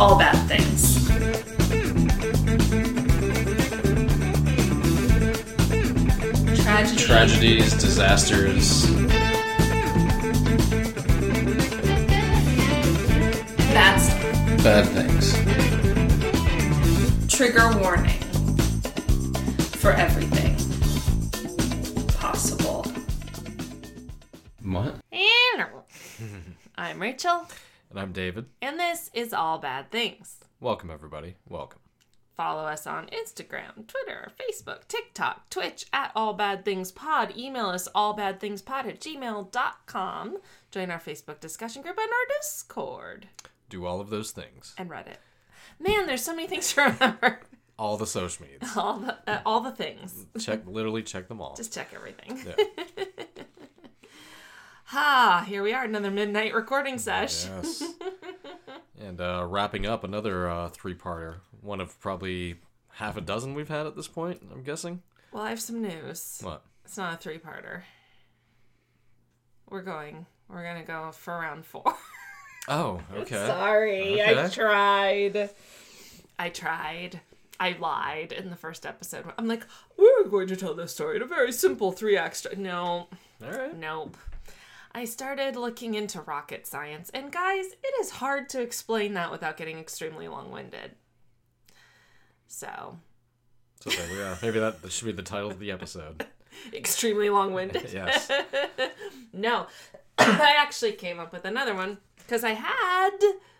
all bad things. Tragedy. Tragedies, disasters. That's Bad things. trigger warning for everything possible. What? Hello. I'm Rachel, And I'm David. and this is All Bad Things. Welcome, everybody. Welcome. Follow us on Instagram, Twitter, Facebook, TikTok, Twitch at All Bad Things Pod. Email us allbadthingspod at gmail.com. Join our Facebook discussion group and our Discord Do all of those things. and Reddit. Man, there's so many things to remember. All the social medias. All the uh, all the things. check, literally check them all. Just check everything. Yeah. Ha! Here we are, another midnight recording sesh. Yes. and uh, wrapping up another uh, three-parter. One of probably half a dozen we've had at this point. I'm guessing. Well, I have some news. What? It's not a three-parter. We're going. We're gonna go for round four. Oh, okay. Sorry, I tried. I tried. I lied in the first episode. I'm like, we're going to tell this story in a very simple three act story. No, All right. nope. I started looking into rocket science, and guys, it is hard to explain that without getting extremely long winded. So, So there we are. Maybe that, should be the title of the episode. extremely long winded. Yes. No, I actually came up with another one because I had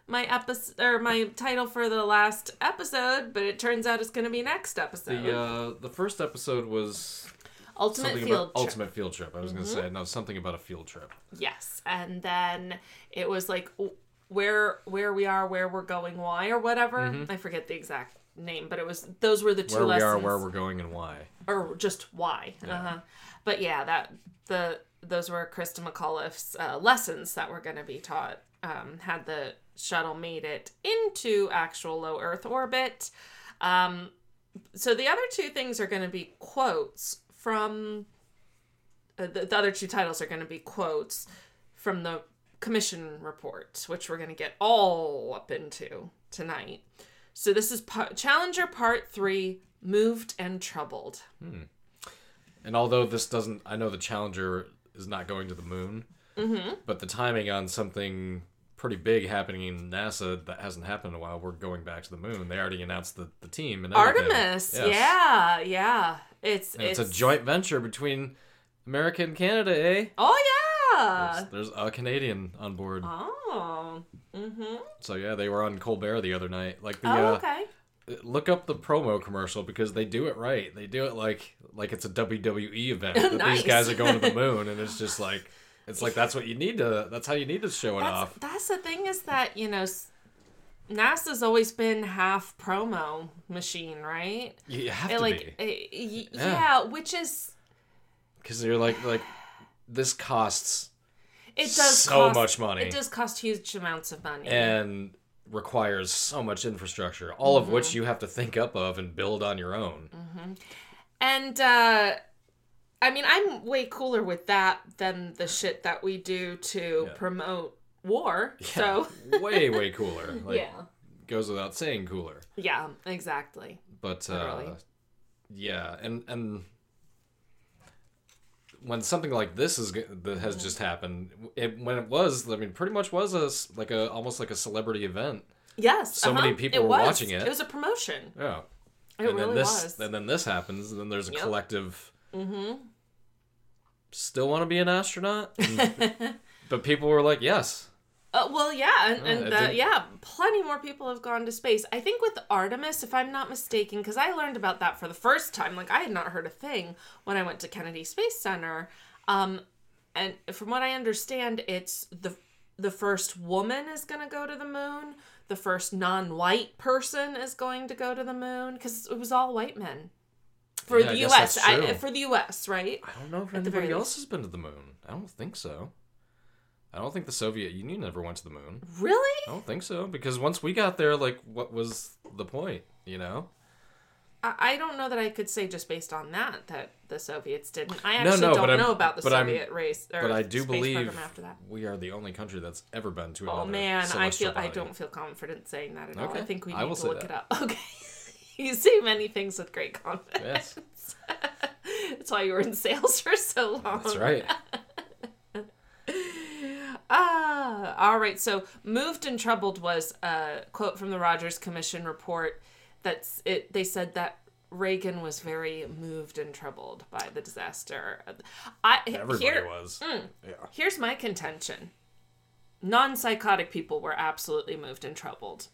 my episode or my title for the last episode, but it turns out it's going to be next episode. The uh, the first episode was Ultimate something Field about Trip. ultimate field trip. I was gonna say no, something about a field trip. Yes, and then it was like where where we are, where we're going, why or whatever. I forget the exact name, but it was those were the two Mm-hmm. Where we are, where we're going, and why. or just why. Uh-huh. But yeah, that the those were Christa McAuliffe's uh, lessons that were going to be taught. Um, had the shuttle made it into actual low Earth orbit. Um, so the other two things are going to be quotes from uh, the, the other two titles are going to be quotes from the commission report, which we're going to get all up into tonight. So this is part, Challenger Part Three: Moved and Troubled. And although this doesn't, I know the Challenger is not going to the moon, Mm-hmm. but the timing on something pretty big happening in NASA that hasn't happened in a while. We're going back to the moon. They already announced the, the team and everything. Artemis, Yes. yeah, yeah. It's And it's, a joint venture between America and Canada, eh? Oh yeah. There's, there's a Canadian on board. Oh. Mm-hmm. So yeah, they were on Colbert the other night. Like the Oh, uh, okay. look up the promo commercial because they do it right. They do it like like it's a WWE event that Nice. these guys are going to the moon, and it's just like it's like that's what you need to. That's how you need to show it That's off. that's the thing is that you know, NASA's always been half promo machine, right? You have It, to like, be eh, y- Yeah. yeah, which is because you're like like this costs it does So cost- much money. It does cost huge amounts of money. and requires so much infrastructure, all of Mm-hmm. which you have to think up of and build on your own. And uh I mean, I'm way cooler with that than the shit that we do to Yeah. promote war. So way way cooler. Like, yeah. goes without saying cooler. Yeah, exactly. but uh, yeah and and when something like this is that has just happened it, when it was i mean pretty much was a like a almost like a celebrity event Yes. So many uh-huh. people It were was. watching it. It was a promotion. yeah It and really then this was. and then this happens and then there's a Yep. collective mm-hmm. still want to be an astronaut And- but people were like yes Uh, well, yeah, and, Yeah, and uh, did- yeah, plenty more people have gone to space. I think with Artemis, if I'm not mistaken, because I learned about that for the first time. Like I had not heard a thing when I went to Kennedy Space Center. Um, and from what I understand, it's the the first woman is going to go to the moon. The first non-white person is going to go to the moon because it was all white men for Yeah, the guess U.S. I, for the U.S. Right? i don't know if At anybody else least. has been to the moon i don't think so i don't think the soviet union ever went to the moon Really? I don't think so because once we got there, like, what was the point? You know, I I don't know that I could say just based on that that the Soviets didn't. I actually no, don't I'm- know about the but I'm- Soviet race or But I do space believe program after that. we are the only country that's ever been to. Oh man, I feel I don't feel confident saying that at all. I think we need to look that. it up. Okay. you say many things with great confidence. Yes, That's why you were in sales for so long. that's right. Ah, all right. So, moved and troubled was a quote from the Rogers Commission report. That's it. They said that Reagan was very moved and troubled by the disaster. I Everybody here, was. Mm. Yeah. Here's my contention. Non-psychotic people were absolutely moved and troubled.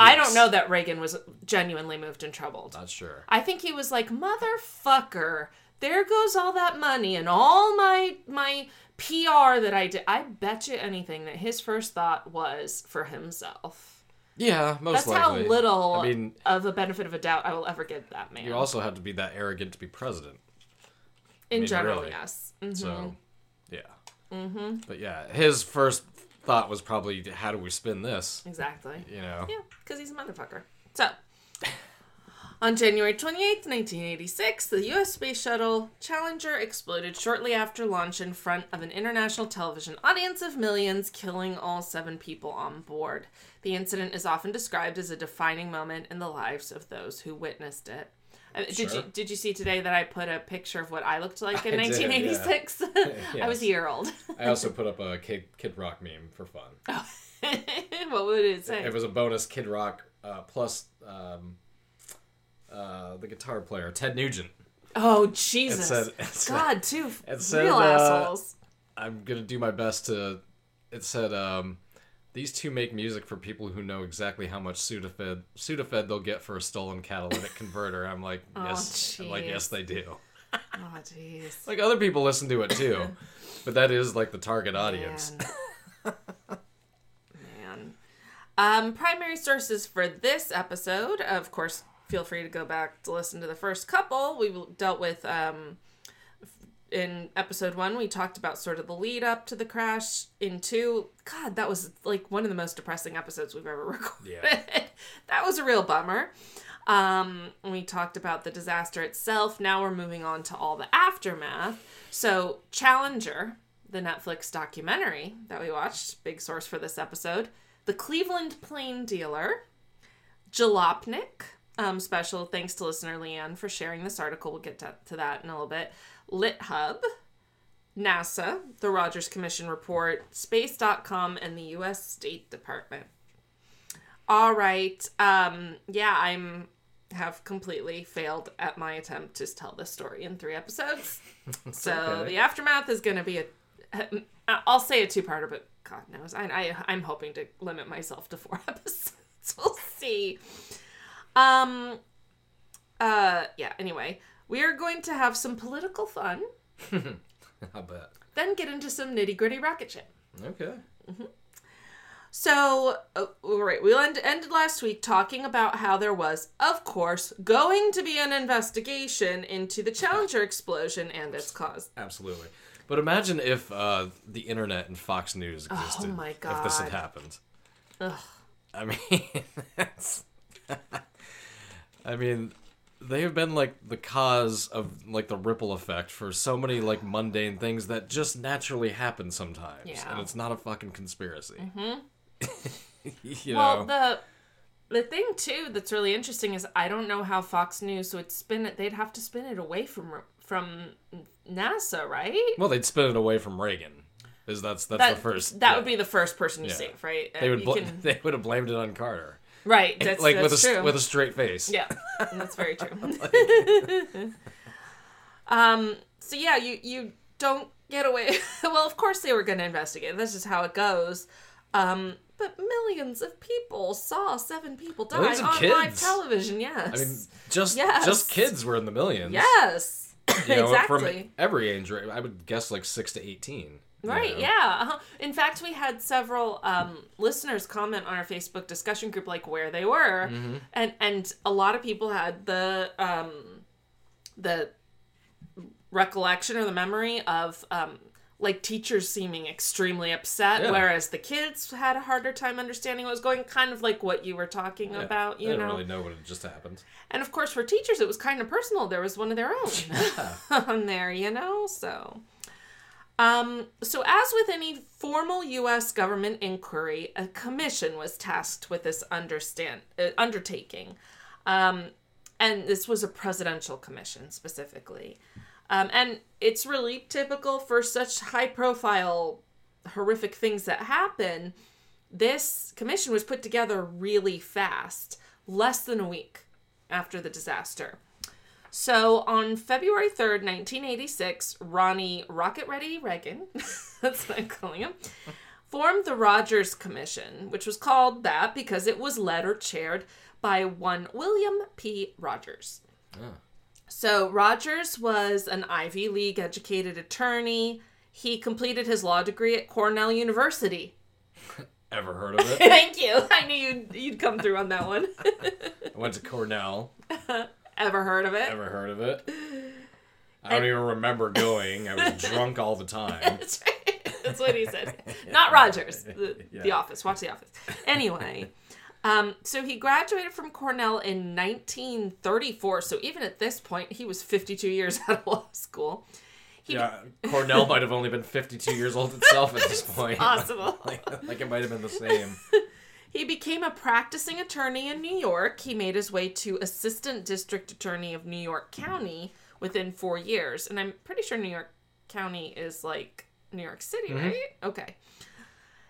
I don't know that Reagan was genuinely moved and troubled. Not sure. I think he was like, "Motherfucker, there goes all that money and all my my PR that I did." I bet you anything that his first thought was for himself. Yeah, most That's likely. how little I mean, of a benefit of a doubt I will ever give that man. you also have to be that arrogant to be president. In mean, general, really. yes. Mhm. So, yeah. Mm-hmm. But yeah, his first thought was probably, "How do we spin this?" Exactly. You know. Yeah, because he's a motherfucker. So, on January 28th, 1986, the U.S. Space Shuttle Challenger exploded shortly after launch in front of an international television audience of millions, killing all seven people on board. The incident is often described as a defining moment in the lives of those who witnessed it. Uh, Did you did you see today that I put a picture of what I looked like in I did, yeah. 1986? I was a year old. I also put up a Kid, Kid Rock meme for fun. what would it say? It was a bonus Kid Rock uh, plus um, uh, the guitar player Ted Nugent. oh It Jesus! said, it said God, two it said, real uh, assholes. I'm gonna do my best to. It said um, these two make music for people who know exactly how much Sudafed Sudafed they'll get for a stolen catalytic converter. I'm like yes, I'm like yes they do. Oh jeez. Like other people listen to it too, but that is like the target audience. Man. Man. Um, primary sources for this episode, of course, feel free to go back to listen to the first couple. We dealt with um, in episode one, we talked about sort of the lead up to the crash. In two, God, that was like one of the most depressing episodes we've ever recorded. Yeah. that was a real bummer. Um, we talked about the disaster itself. Now we're moving on to all the aftermath. So, Challenger, the Netflix documentary that we watched, big source for this episode, The Cleveland Plain Dealer, Jalopnik, um, special thanks to listener Leanne for sharing this article. We'll get to, to that in a little bit. LitHub, NASA, the Rogers Commission report, Space.com, and the U.S. State Department. All right. Um, yeah, I'm have completely failed at my attempt to tell this story in three episodes. so okay. the aftermath is going to be a. I'll say a two-parter, but God knows, I, I I'm hoping to limit myself to four episodes. we'll see. Um. Uh. Yeah. Anyway, we are going to have some political fun, I bet. then get into some nitty-gritty rocket ship. Okay. So, uh, all right, we end, ended last week talking about how there was, of course, going to be an investigation into the Challenger explosion and its cause. Absolutely. But imagine if uh, the internet and Fox News existed. Oh my If this had happened. Ugh. I mean, that's. I mean, they have been like the cause of like the ripple effect for so many like mundane things that just naturally happen sometimes, Yeah. and it's not a fucking conspiracy. Mm-hmm. you Well, know, the the thing too that's really interesting is I don't know how Fox News would spin it. They'd have to spin it away from from NASA, right? well, they'd spin it away from Reagan. Is that's that's That the first. that yeah. would be the first person you Yeah. save, right? Uh, They would you bla- can- they would have blamed it on Carter, right. That's, like with a true. with a straight face. Yeah, that's very true. um. So yeah, you you don't get away. well, of course they were going to investigate. This is how it goes. Um. But millions of people saw seven people die on live television. Yes. I mean, just Yes. just kids were in the millions. yes. You know, exactly. From every age, I would guess like six to eighteen. You Right, know? yeah. Uh-huh. In fact, we had several um, listeners comment on our Facebook discussion group, like where they were, Mm-hmm. and and a lot of people had the um, the recollection or the memory of um, like teachers seeming extremely upset, Yeah. whereas the kids had a harder time understanding what was going. Kind of like what you were talking Yeah, about, you they know. didn't really know what had just happened. And of course, for teachers, it was kind of personal. There was one of their own on there, you know. So, um, so as with any formal U.S. government inquiry, a commission was tasked with this understand uh, undertaking, um, and this was a presidential commission specifically. Um, and it's really typical for such high-profile, horrific things that happen. This commission was put together really fast, less than a week after the disaster. So on February 3rd, 1986, Ronnie Rocket Ready Reagan, that's what I'm calling him, formed the Rogers Commission, which was called that because it was led or chaired by one William P. Rogers. Oh. So Rogers was an Ivy League educated attorney. He completed his law degree at Cornell University. Ever heard of it? Thank you. I knew you'd, you'd come through on that one. I went to Cornell. Ever heard of it? Ever heard of it? I don't even remember going. I was drunk all the time. That's right. That's what he said. Not Rogers. The, the Office. Watch The Office. Anyway, um, so he graduated from Cornell in 1934. So even at this point, he was 52 years out of law school. He Yeah, Cornell might have only been 52 years old itself at this point. possible. like, like it might have been the same. He became a practicing attorney in New York. He made his way to assistant district attorney of New York County within four years. And I'm pretty sure New York County is like New York City, right? Okay.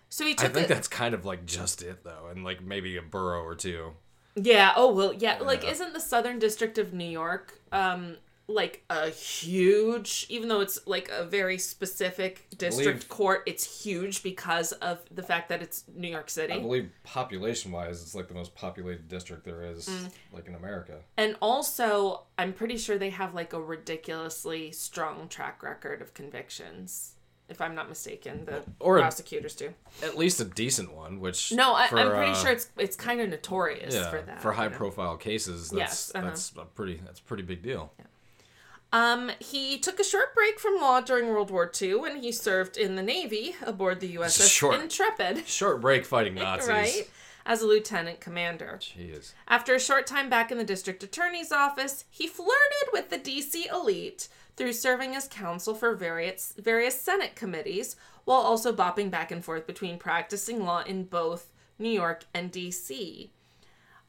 So he Mm-hmm. I think it- that's kind of like just it though, and like maybe a borough or two. Yeah. Oh well. Yeah. Like, isn't the Southern District of New York um like a huge? Even though it's like a very specific district believe- court, it's huge because of the fact that it's New York City. I believe population-wise, it's like the most populated district there is, Mm. like in America. And also, I'm pretty sure they have like a ridiculously strong track record of convictions. If I'm not mistaken, the Or prosecutors do. At least a decent one, which No, I, I'm pretty uh, sure it's it's kind of notorious yeah, for that. for you know? high-profile cases. That's Yes, uh-huh. that's a pretty that's a pretty big deal. Um, he took a short break from law during World War II when he served in the Navy aboard the USS Short. Intrepid, Short break fighting Nazis. right? As a lieutenant commander. Jeez. After a short time back in the district attorney's office, he flirted with the DC elite through serving as counsel for various various Senate committees, while also bopping back and forth between practicing law in both New York and DC.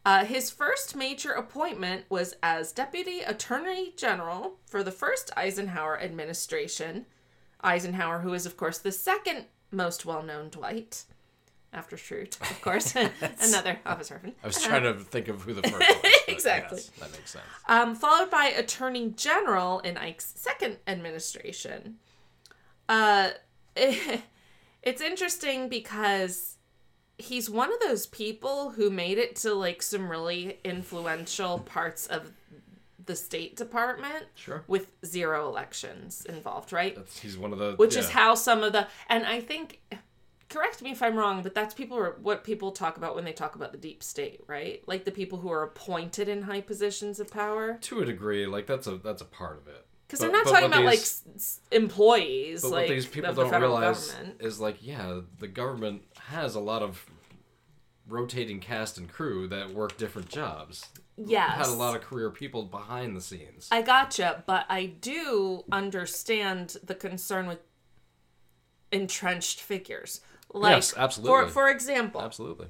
Uh, his first major appointment was as Deputy Attorney General for the first Eisenhower administration. Eisenhower, who is, of course, the second most well known Dwight, after Schrute, of course. Another office reference. I was trying to think of who the first was. Exactly. yes, that makes sense. um, followed by Attorney General in Ike's second administration. Uh, it's interesting because he's one of those people who made it to like some really influential parts of the State Department Sure. with zero elections involved, right? That's, he's one of the Which is how some of the and I think correct me if I'm wrong, but that's people are what people talk about when they talk about the deep state, right? Like the people who are appointed in high positions of power. to a degree, like that's a that's a part of it. Because they're not talking about like these- s- employees, But like what these people the don't realize government. is like, yeah, the government has a lot of rotating cast and crew that work different jobs. Yes, Had a lot of career people behind the scenes. I gotcha, but I do understand the concern with entrenched figures. Like, Yes, absolutely. For for example, Absolutely.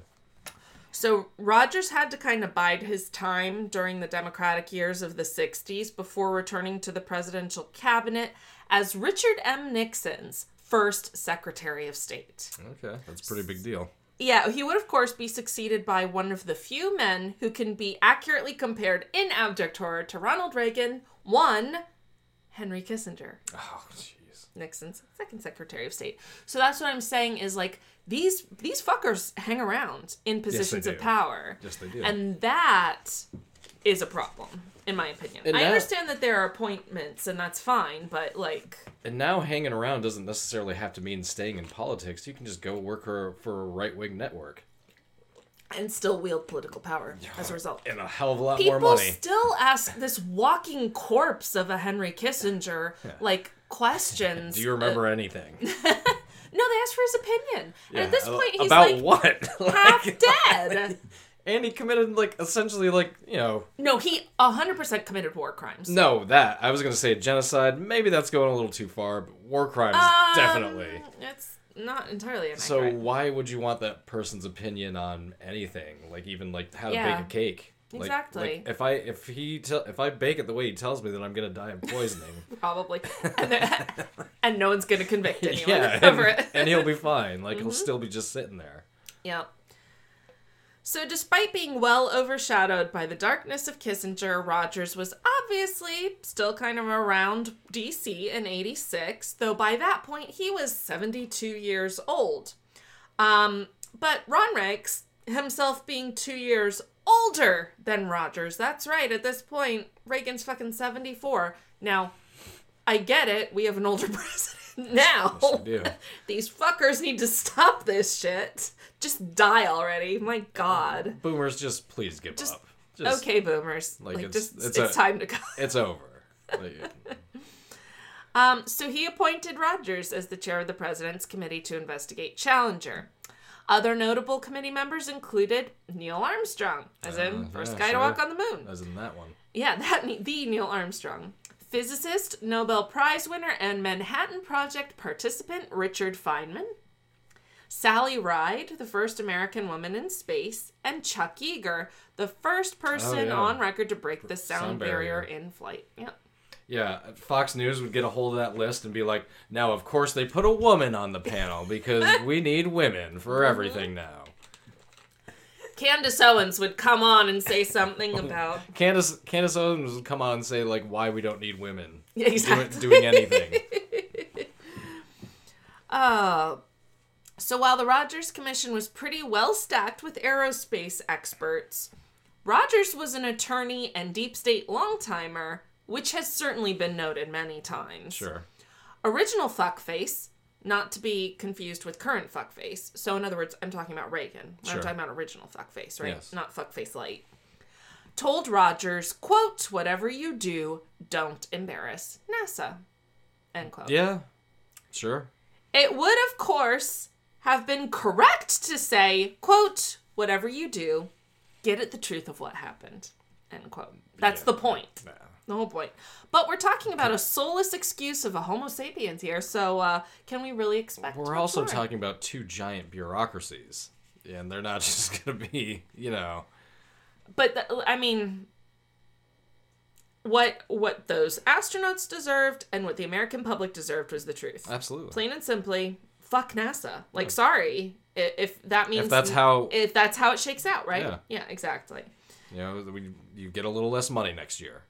So Rogers had to kind of bide his time during the Democratic years of the 60s before returning to the presidential cabinet as Richard M. Nixon's first Secretary of State. Okay, that's a pretty big deal. Yeah, he would of course be succeeded by one of the few men who can be accurately compared in abject horror to Ronald Reagan, one Henry Kissinger. Oh, jeez. Nixon's second Secretary of State. So that's what I'm saying is like these these fuckers hang around in positions of do. power. Yes, they do. And that is a problem, in my opinion. And I that- understand that there are appointments and that's fine, but like And now hanging around doesn't necessarily have to mean staying in politics. You can just go work for, for a right wing network. and still wield political power as a result. And a hell of a lot People more money. still ask this walking corpse of a Henry Kissinger like questions. Do you remember uh, anything? No, they asked for his opinion, and at this point he's about like what? half Like- dead. And he committed like essentially like you know No, he hundred percent committed war crimes. no that I was gonna say genocide. Maybe that's going a little too far, but war crimes Um, definitely. It's not entirely inaccurate. So why would you want that person's opinion on anything? Like even like how to bake a cake. Like- Exactly. Like, if I if he tell if I bake it the way he tells me, then I'm gonna die of poisoning. probably, and, then- and no one's gonna convict anyone yeah, over and, it. and he'll be fine. Like Mm-hmm. he'll still be just sitting there. Yep. So, despite being well overshadowed by the darkness of Kissinger, Rogers was obviously still kind of around DC in 86, though by that point he was 72 years old. Um, but Ron Rex, himself being two years older than Rogers, that's right, at this point, Reagan's fucking 74. Now, I get it, we have an older president now. Yes. These fuckers need to stop this shit. Just die already. My god. Boomers, just please give Just- up. Just, Okay, boomers. like, Like, it's- just it's it's, a- time to go. It's over. Like, Um, so he appointed Rogers as the chair of the president's committee to investigate Challenger. Other notable committee members included Neil Armstrong, as in Uh, first yeah, guy to walk on the moon. as in that one. Yeah, that the Neil Armstrong. Physicist, Nobel Prize winner, and Manhattan Project participant Richard Feynman. Sally Ride, the first American woman in space, and Chuck Yeager, the first oh, person Oh, yeah. on record to break the sound, Sound barrier. barrier. in flight. Yep. Yeah, Fox News would get a hold of that list and be like, now, of course, they put a woman on the panel because we need women for everything now. Candace Owens would come on and say something about Candace, Candace Owens would come on and say, like, why we don't need women Yeah, doing, doing anything. Uh, so while the Rogers Commission was pretty well stacked with aerospace experts, Rogers was an attorney and deep state long-timer, which has certainly been noted many times. Sure. Original fuckface, not to be confused with current fuckface. So in other words, I'm talking about Reagan. Sure. I'm talking about original fuckface, right? Yes. Not fuckface light. Told Rogers, quote, whatever you do, don't embarrass NASA. End quote. Yeah, sure. It would, of course, have been correct to say, quote, whatever you do, get at the truth of what happened. End quote. That's Yeah. the point. The whole point. But we're talking about a soulless excuse of a Homo sapiens here, so uh, can we really expect We're also more? talking about two giant bureaucracies. And they're not just going to be, you know. But th- I mean, what what those astronauts deserved and what the American public deserved was the truth. Absolutely. Plain and simply, fuck NASA. Like, sorry i- if that means if that's how- if that's how it shakes out, right? Yeah. yeah exactly. You know, we, you get a little less money next year.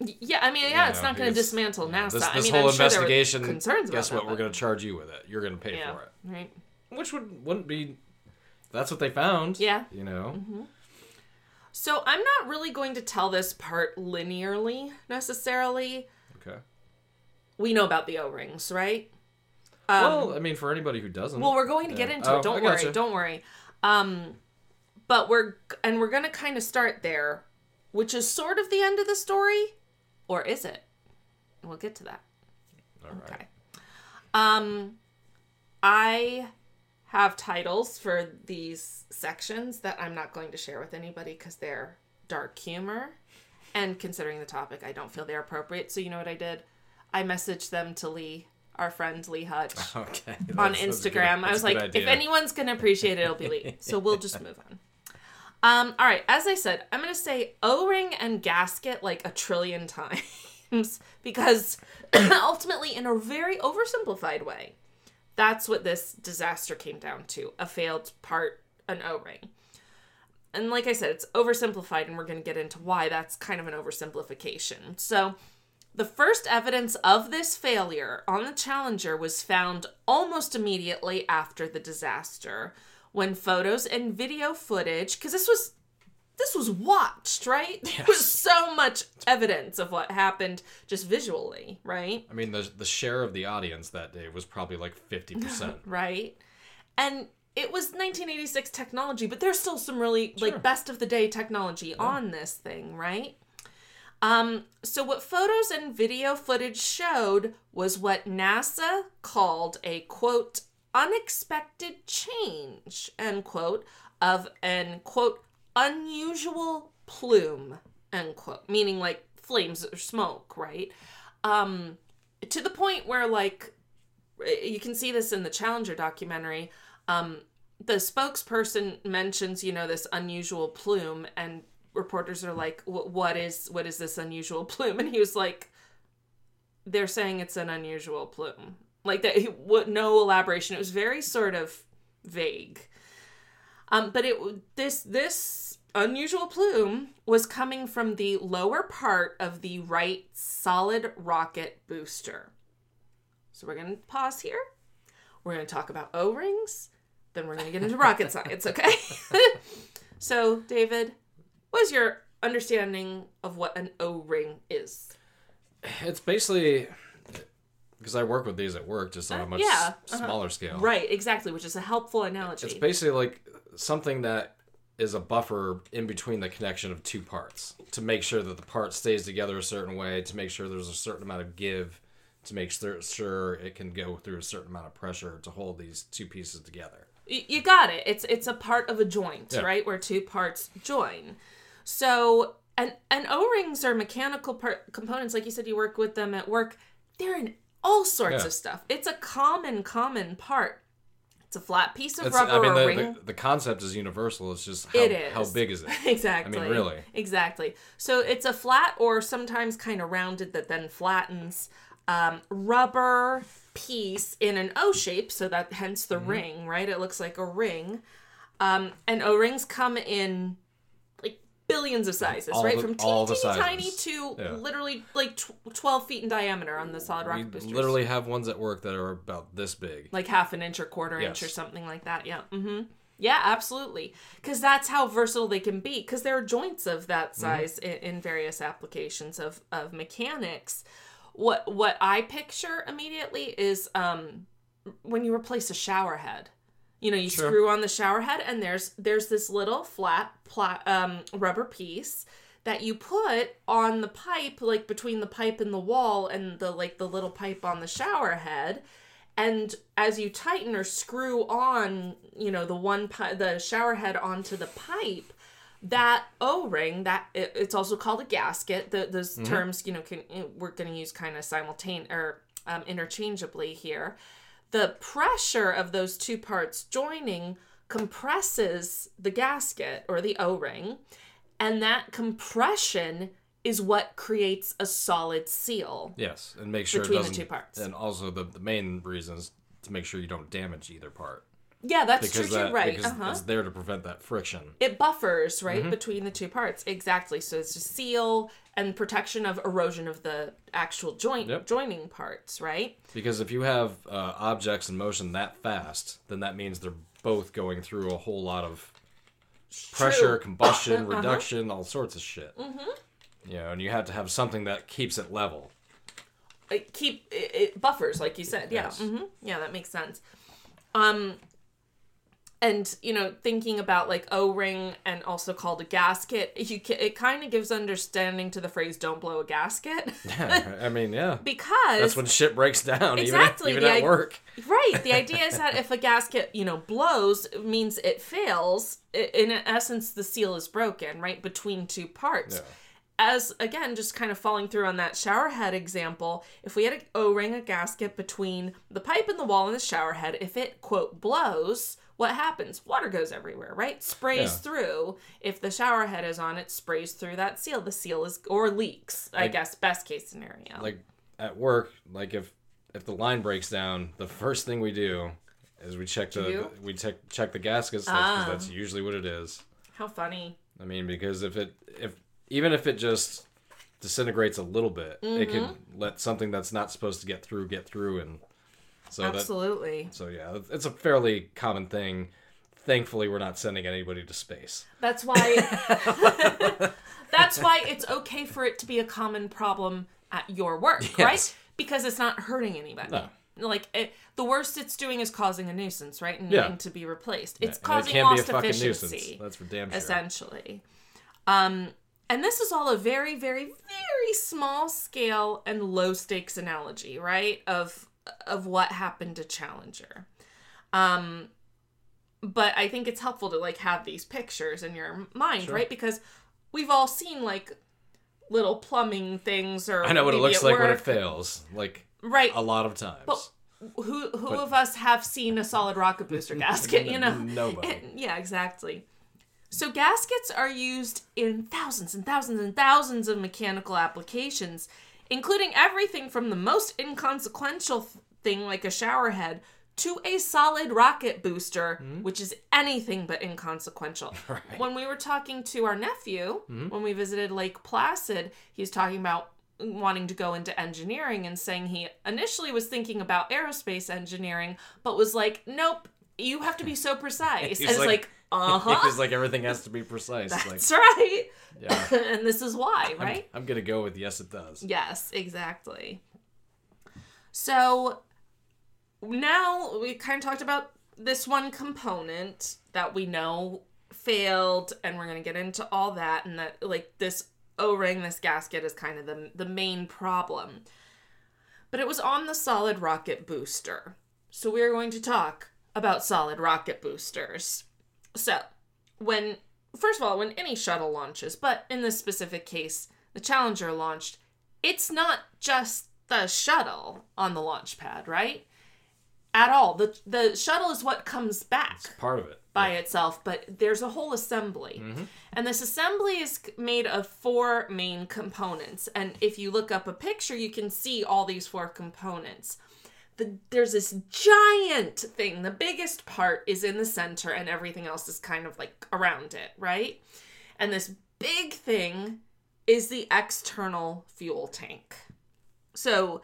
Yeah, I mean, yeah, You it's not going to dismantle NASA. This, I mean, whole I'm sure investigation. concerns about guess that, what? We're going to charge you with it. You're going to pay yeah, for it. right. Which would wouldn't be. That's what they found. Yeah. You know. So I'm not really going to tell this part linearly necessarily. Okay. We know about the O-rings, right? Um, well, I mean, for anybody who doesn't. Well, we're going to get into Oh, it. Don't worry. Don't worry. Um, but we're and we're gonna kind of start there, which is sort of the end of the story, or is it? We'll get to that. All right. Okay. Um, I have titles for these sections that I'm not going to share with anybody because they're dark humor, and considering the topic, I don't feel they're appropriate. So you know what I did? I messaged them to Lee, our friend Lee Hutch Okay. on that's- that's good- Instagram. I was like, if anyone's gonna appreciate it, it'll be Lee. So we'll just move on. Um, all right, as I said, I'm gonna say O-ring and gasket like a trillion times because ultimately, in a very oversimplified way, that's what this disaster came down to: a failed part, an O-ring. And like I said, it's oversimplified, and we're gonna get into why that's kind of an oversimplification. So. The first evidence of this failure on the Challenger was found almost immediately after the disaster when photos and video footage cuz this was this was watched, right? There was so much evidence of what happened just visually, right? I mean, the the share of the audience that day was probably like fifty percent. Right? And it was 1986 technology, but there's still some really like best of the day technology on this thing, right? Um, so what photos and video footage showed was what NASA called a quote unexpected change end quote of an quote unusual plume end quote. Meaning like flames or smoke right? Um to the point where like you can see this in the challenger documentary um the spokesperson mentions you know this unusual plume and reporters are like what is what is this unusual plume? And he was like they're saying it's an unusual plume like that he would no elaboration. It was very sort of vague. Um but it this this unusual plume was coming from the lower part of the right solid rocket booster. So we're going to pause here. We're going to talk about o-rings. Then we're going to get into rocket science okay? So david what is your understanding of what an o-ring is? It's basically because I work with these at work, just on a much Uh, yeah, s- smaller scale. right exactly which is a helpful analogy It's basically like something that is a buffer in between the connection of two parts to make sure that the part stays together a certain way, to make sure there's a certain amount of give, to make sure sure it can go through a certain amount of pressure to hold these two pieces together. You got it it's it's a part of a joint Yeah. right where two parts join so and and o-rings are mechanical part components like you said you work with them at work they're in all sorts Yeah. of stuff it's a common common part it's a flat piece of It's, rubber I mean, or the, ring the, the concept is universal. It's just how, It is. how big is it? exactly. I mean, really. Exactly. So it's a flat or sometimes kind of rounded that then flattens um, rubber piece in an O shape, so that hence Mm-hmm. the ring, right? It looks like a ring. Um, and O rings come in billions of sizes, All right? the- From teeny, all the teeny tiny to Yeah. literally like tw- 12 feet in diameter on the solid We rocket boosters. literally have ones at work that are about this big. like half an inch or quarter inch or something like that. Yeah. Mm-hmm. Yeah, absolutely. Because that's how versatile they can be. Because there are joints of that Mm-hmm. size in, in various applications of of mechanics. What what I picture immediately is um, when you replace a shower head. You know, you screw on the shower head, and there's there's this little flat pla- um, rubber piece that you put on the pipe, like between the pipe and the wall, and the like the little pipe on the shower head. And as you tighten or screw on, you know, the one pi- the shower head onto the pipe, that O-ring, that it, it's also called a gasket. The, those terms, you know, can we're going to use kind of simultaneous or um, interchangeably here. The pressure of those two parts joining compresses the gasket or the O-ring, and that compression is what creates a solid seal. Yes, and make sure Between it the two parts. And also the, the main reason is to make sure you don't damage either part Yeah, that's because true. that You're right. because Uh-huh. it's there to prevent that friction. it buffers right Mm-hmm. between the two parts exactly so it's a seal and protection of erosion of the actual joint Yep. joining parts right Because if you have uh, objects in motion that fast, then that means they're both going through a whole lot of pressure, combustion, Uh-huh. reduction, all sorts of shit. Mm-hmm. You know, and you have to have something that keeps it level. it keep it, it buffers like you said yeah Yes. hmm yeah that makes sense um and you know thinking about like o-ring and also called a gasket you ca it kind of gives understanding to the phrase don't blow a gasket Yeah, I mean, yeah. because That's when shit breaks down, Exactly, even, the at, i- work. Right. The idea is that if a gasket, you know, blows, it means it fails. In essence, the seal is broken, right, between two parts. Yeah. As again, just kind of falling through on that shower head example, if we had an O ring, a gasket between the pipe and the wall and the shower head, if it quote blows, what happens? Water goes everywhere, right? Sprays Yeah. through. If the shower head is on, it sprays through that seal. The seal is or leaks. I guess best case scenario. Like at work, like if if the line breaks down, the first thing we do is we check the You? we check check the gaskets. That's, 'cause Ah. that's usually what it is. How funny. I mean, because if it if even if it just disintegrates a little bit, it could Mm-hmm. let something that's not supposed to get through get through, and so that Absolutely. so yeah, it's- a fairly common thing. Thankfully, we're not sending anybody to space. That's why That's why it's okay for it to be a common problem at your work, Yes. right? Because it's not hurting anybody. No. like it, the worst it's doing is causing a nuisance, right? And Yeah. needing to be replaced. It's And causing it can't be a lost efficiency nuisance. That's for damn sure. essentially. Um, and this is all a very, very, very small scale and low stakes analogy, right? Of of what happened to Challenger. Um, but I think it's helpful to like have these pictures in your mind, Sure. right? Because we've all seen like little plumbing things or I know what it looks like when it fails, like right? a lot of times. But who who But- of us have seen a solid rocket booster gasket you know Nobody. And- yeah exactly so gaskets are used in thousands and thousands and thousands of mechanical applications including everything from the most inconsequential th- thing like a shower head to a solid rocket booster hmm? which is anything but inconsequential. Right. when we were talking to our nephew hmm? when we visited lake placid he was talking about wanting to go into engineering and saying he initially was thinking about aerospace engineering but was like nope you have to be so precise. And it's like- like uh-huh Because like everything has to be precise. like that's right yeah. and this is why I'm- right I'm, gonna go with yes, it does. Yes, exactly. So now we kind of talked about this one component that we know failed, and we're going to get into all that, and that, like, this O ring, this gasket is kind of the, the main problem. But it was on the solid rocket booster. So we're going to talk about solid rocket boosters. So, when, first of all, when any shuttle launches, but in this specific case, the Challenger launched, it's not just the shuttle on the launch pad, right? At all. The the shuttle is what comes back Part of it. by itself, but there's a whole assembly. Mm-hmm. And this assembly is made of four main components. And if you look up a picture, you can see all these four components. The, there's this giant thing. The biggest part is in the center, and everything else is kind of like around it, right? And this big thing is the external fuel tank. So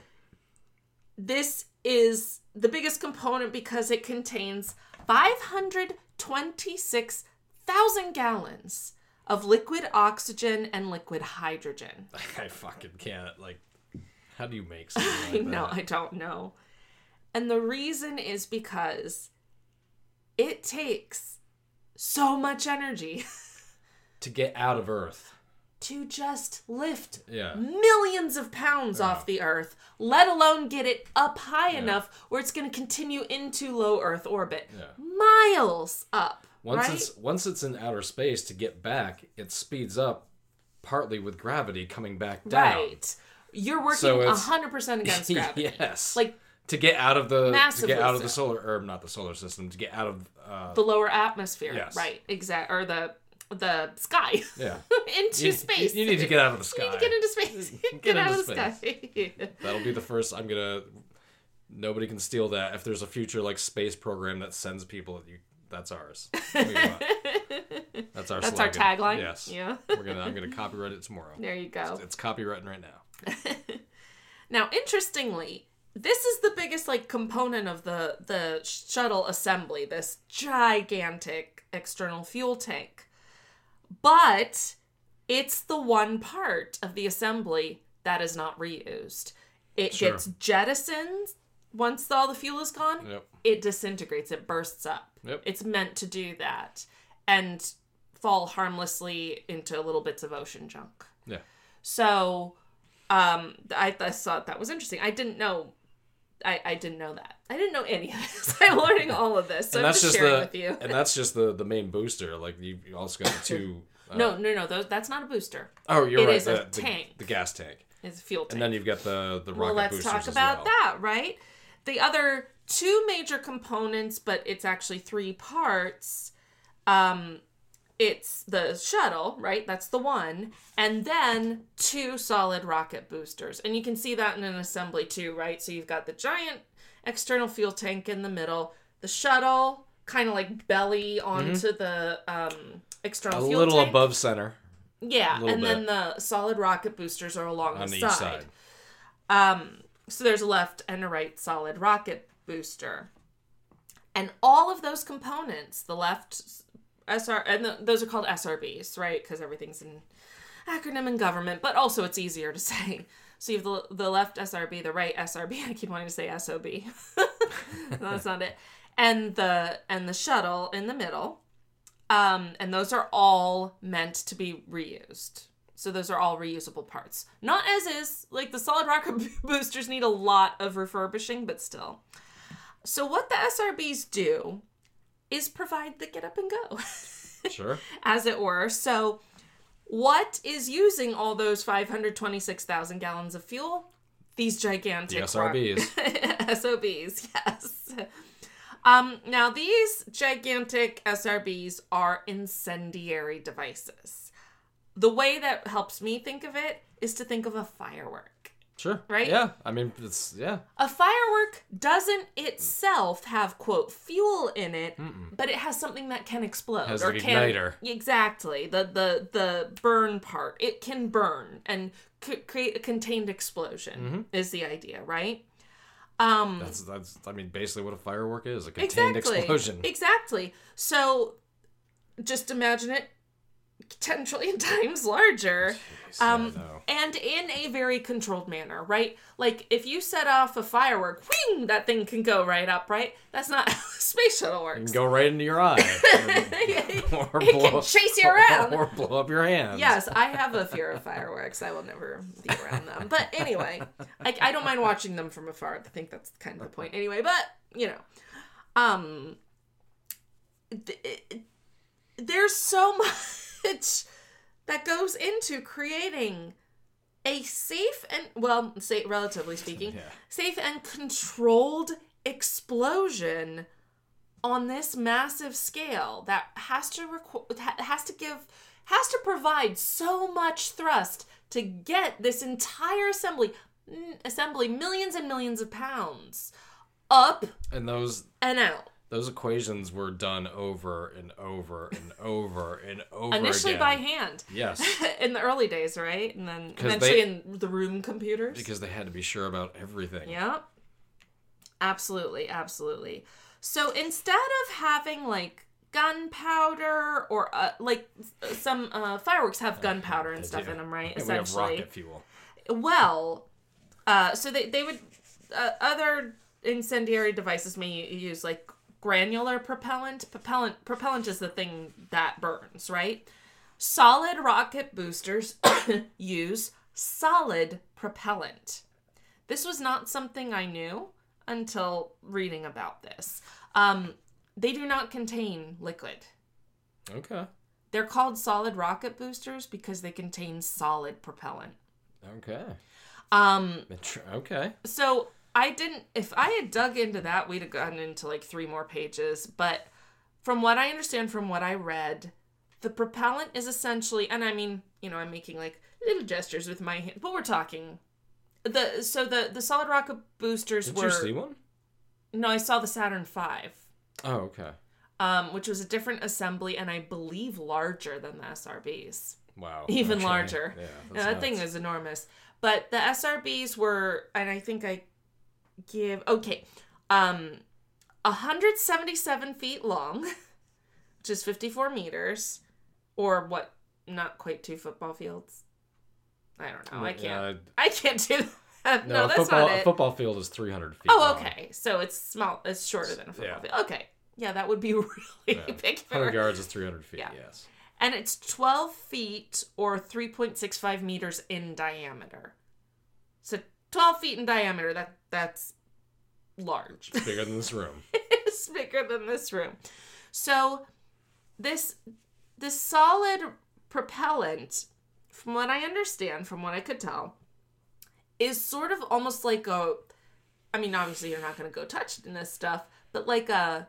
this is the biggest component because it contains 526,000 gallons of liquid oxygen and liquid hydrogen. I fucking can't. Like, how do you make something like that? I don't know. And the reason is because it takes so much energy To get out of Earth. to just lift Yeah. millions of pounds off the earth, let alone get it up high enough where it's going to continue into low earth orbit. Yeah. Miles up. Once right? it's once it's in outer space to get back, it speeds up partly with gravity coming back down. Right. You're working So 100% against gravity. yes. Like to get out of the to get out of the solar or not the solar system to get out of uh the lower atmosphere. Yes. Right. Exact or the the sky yeah. into You, space. you need to get out of the You sky. need to get into space. get, Get out of the sky. That'll be the first. I'm gonna. Nobody can steal that. If there's a future like space program that sends people, you, that's ours. That's our. That's our tagline. Yes. Yeah. We're gonna. I'm gonna copyright it tomorrow. There you go. It's copywritten right now. Now, interestingly, this is the biggest like component of the the shuttle assembly. This gigantic external fuel tank, but it's the one part of the assembly that is not reused. It Sure. gets jettisoned once all the fuel is gone. Yep. It disintegrates. It bursts up. Yep. It's meant to do that and fall harmlessly into little bits of ocean junk. Yeah. So, um, I, I thought that was interesting. I didn't know. I, I didn't know that. I didn't know any of this. I'm learning all of this, so and I'm that's just, sharing the. with you. And that's just the the main booster. Like you, also got the two. Uh, no, no, no. Those, that's not a booster. Oh, you're it right. is a the, the- tank. The, gas tank. It's a fuel tank. And then you've got the the rocket well, let's boosters talk about well. that, right? The other two major components, but it's actually three parts. Um, it's the shuttle, right? That's the one, and then two solid rocket boosters, and you can see that in an assembly too, right? So you've got the giant external fuel tank in the middle, the shuttle kind of like belly onto the um, external Mm-hmm. A fuel little tank. above center yeah, little and then the solid rocket boosters are along on the side. side. Um, so there's a left and a right solid rocket booster. And all of those components, the left SR, and the, those are called SRBs, right? Because everything's an acronym in government, but also it's easier to say. So you have the, the left SRB, the right SRB. I keep wanting to say SOB. that's not it. And the and the shuttle in the middle. Um, and those are all meant to be reused. So those are all reusable parts. Not as is, like the solid rocket boosters need a lot of refurbishing, but still. So what the SRBs do is provide the get up and go, Sure. as it were. So what is using all those 526,000 gallons of fuel? These gigantic The SRBs. SOBs, yes. Um, now, these gigantic SRBs are incendiary devices. The way that helps me think of it is to think of a firework. Sure. Right? Yeah. I mean, it's yeah. A firework doesn't itself have quote fuel in it, but it has something that can explode Has or an can igniter. exactly the the the burn part. It can burn and c- create a contained explosion Mm-hmm. is the idea, right? Um, That's that's. I mean, basically what a firework is—a contained exactly. explosion. Exactly. So just imagine it 10 trillion times larger. Yeah, Um, no. and in a very controlled manner, right? Like if you set off a firework, that thing can go right up, right? That's not how a space shuttle You can works. go right into your eye. or, It can chase you around. Or blow up your hands. Yes, I have a fear of fireworks. I will never be around them. But anyway, I, I don't mind watching them from afar. I think that's kind of the point. Anyway, but you know, um, th- it- there's so much that goes into creating a safe and well, say relatively speaking, Yeah. safe and controlled explosion on this massive scale that has to requ- has to give has to provide so much thrust to get this entire assembly assembly millions and millions of pounds up And those and out those equations were done over and over and over and over initially again. by hand Yes, in the early days right and then eventually they- in the room computers because they had to be sure about everything. Yep. Absolutely, absolutely. So instead of having like gunpowder or uh, like some uh, fireworks have gunpowder and stuff in them, right? And we have Essentially. rocket fuel. Well, uh, so they, they would, uh, other incendiary devices may use like granular propellant. Propellant, propellant is the thing that burns, right? Solid rocket boosters use solid propellant. This was not something I knew until reading about this. Um, they do not contain liquid. Okay. They're called solid rocket boosters because they contain solid propellant. Okay. Um, Okay. so I didn't. If I had dug into that, we'd have gotten into like three more pages. But from what I understand, from what I read, the propellant is essentially, and I mean, you know, I'm making like little gestures with my hand, but we're talking. The so the the solid rocket boosters Did were you see one? no, I saw the Saturn V, Oh, okay. um, which was a different assembly and I believe larger than the SRBs. Wow. even Okay. larger. Yeah. No, that's that thing nuts. is enormous. But the SRBs were, and I think I give okay, um, 177 feet long, which is 54 meters, or what? Not quite two football fields. I don't know. I can't. Yeah, I can't do that. no, No, a that's football, not a football field is 300 feet. Oh, long. okay. So it's small. It's shorter than a football Yeah. field. Okay. Yeah, that would be really Yeah. big. 100 yards is 300 feet. Yeah. Yes. and it's 12 feet or 3.65 meters in diameter. So 12 feet in diameter, that that's large. It's Bigger than this room. it's bigger than this room. So this this solid propellant, from what I understand, from what I could tell, is sort of almost like a I mean, obviously you're not gonna go touch in this stuff, but like a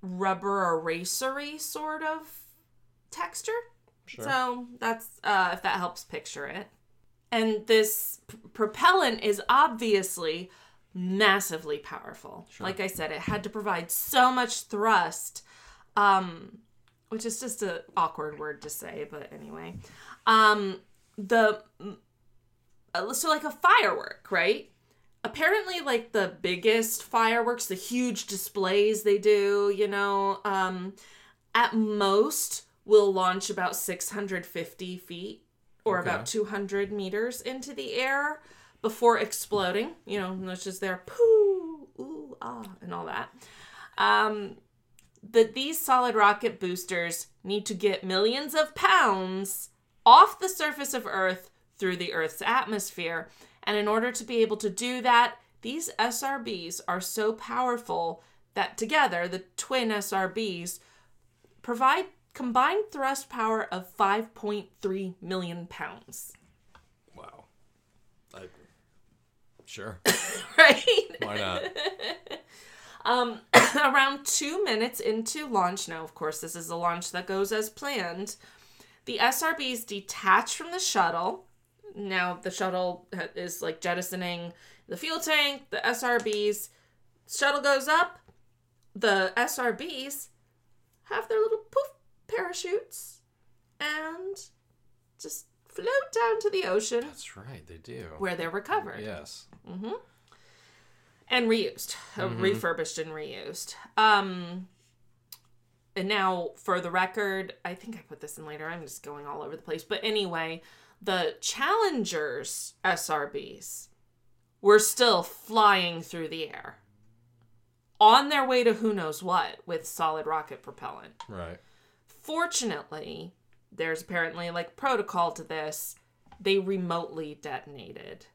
rubber erasery sort of texture. Sure. So that's uh, if that helps picture it. And this p- propellant is obviously massively powerful. Like I said, it had to provide so much thrust, um, which is just a awkward word to say, but anyway. Um, the so like a firework, right? Apparently, like the biggest fireworks, the huge displays they do, you know, um, at most will launch about 650 feet or Okay. about 200 meters into the air. before exploding. You know, it's just there, poo, ooh, ah, and all that. Um, that these solid rocket boosters need to get millions of pounds off the surface of Earth through the Earth's atmosphere. And in order to be able to do that, these SRBs are so powerful that together, the twin SRBs provide combined thrust power of 5.3 million pounds. Wow. I, sure. Right? Why not? Um, around two minutes into launch, now, of course, this is a launch that goes as planned. The SRBs detach from the shuttle. Now, the shuttle is like jettisoning the fuel tank, the SRBs. Shuttle goes up. The SRBs have their little poof parachutes and just float down to the ocean That's right. They do. where they're recovered Yes. and reused, uh, refurbished and reused. Um, and now, for the record, I think I put this in later. I'm just going all over the place. But anyway, the Challengers SRBs were still flying through the air on their way to who knows what with solid rocket propellant. Right. Fortunately, there's apparently like protocol to this. They remotely detonated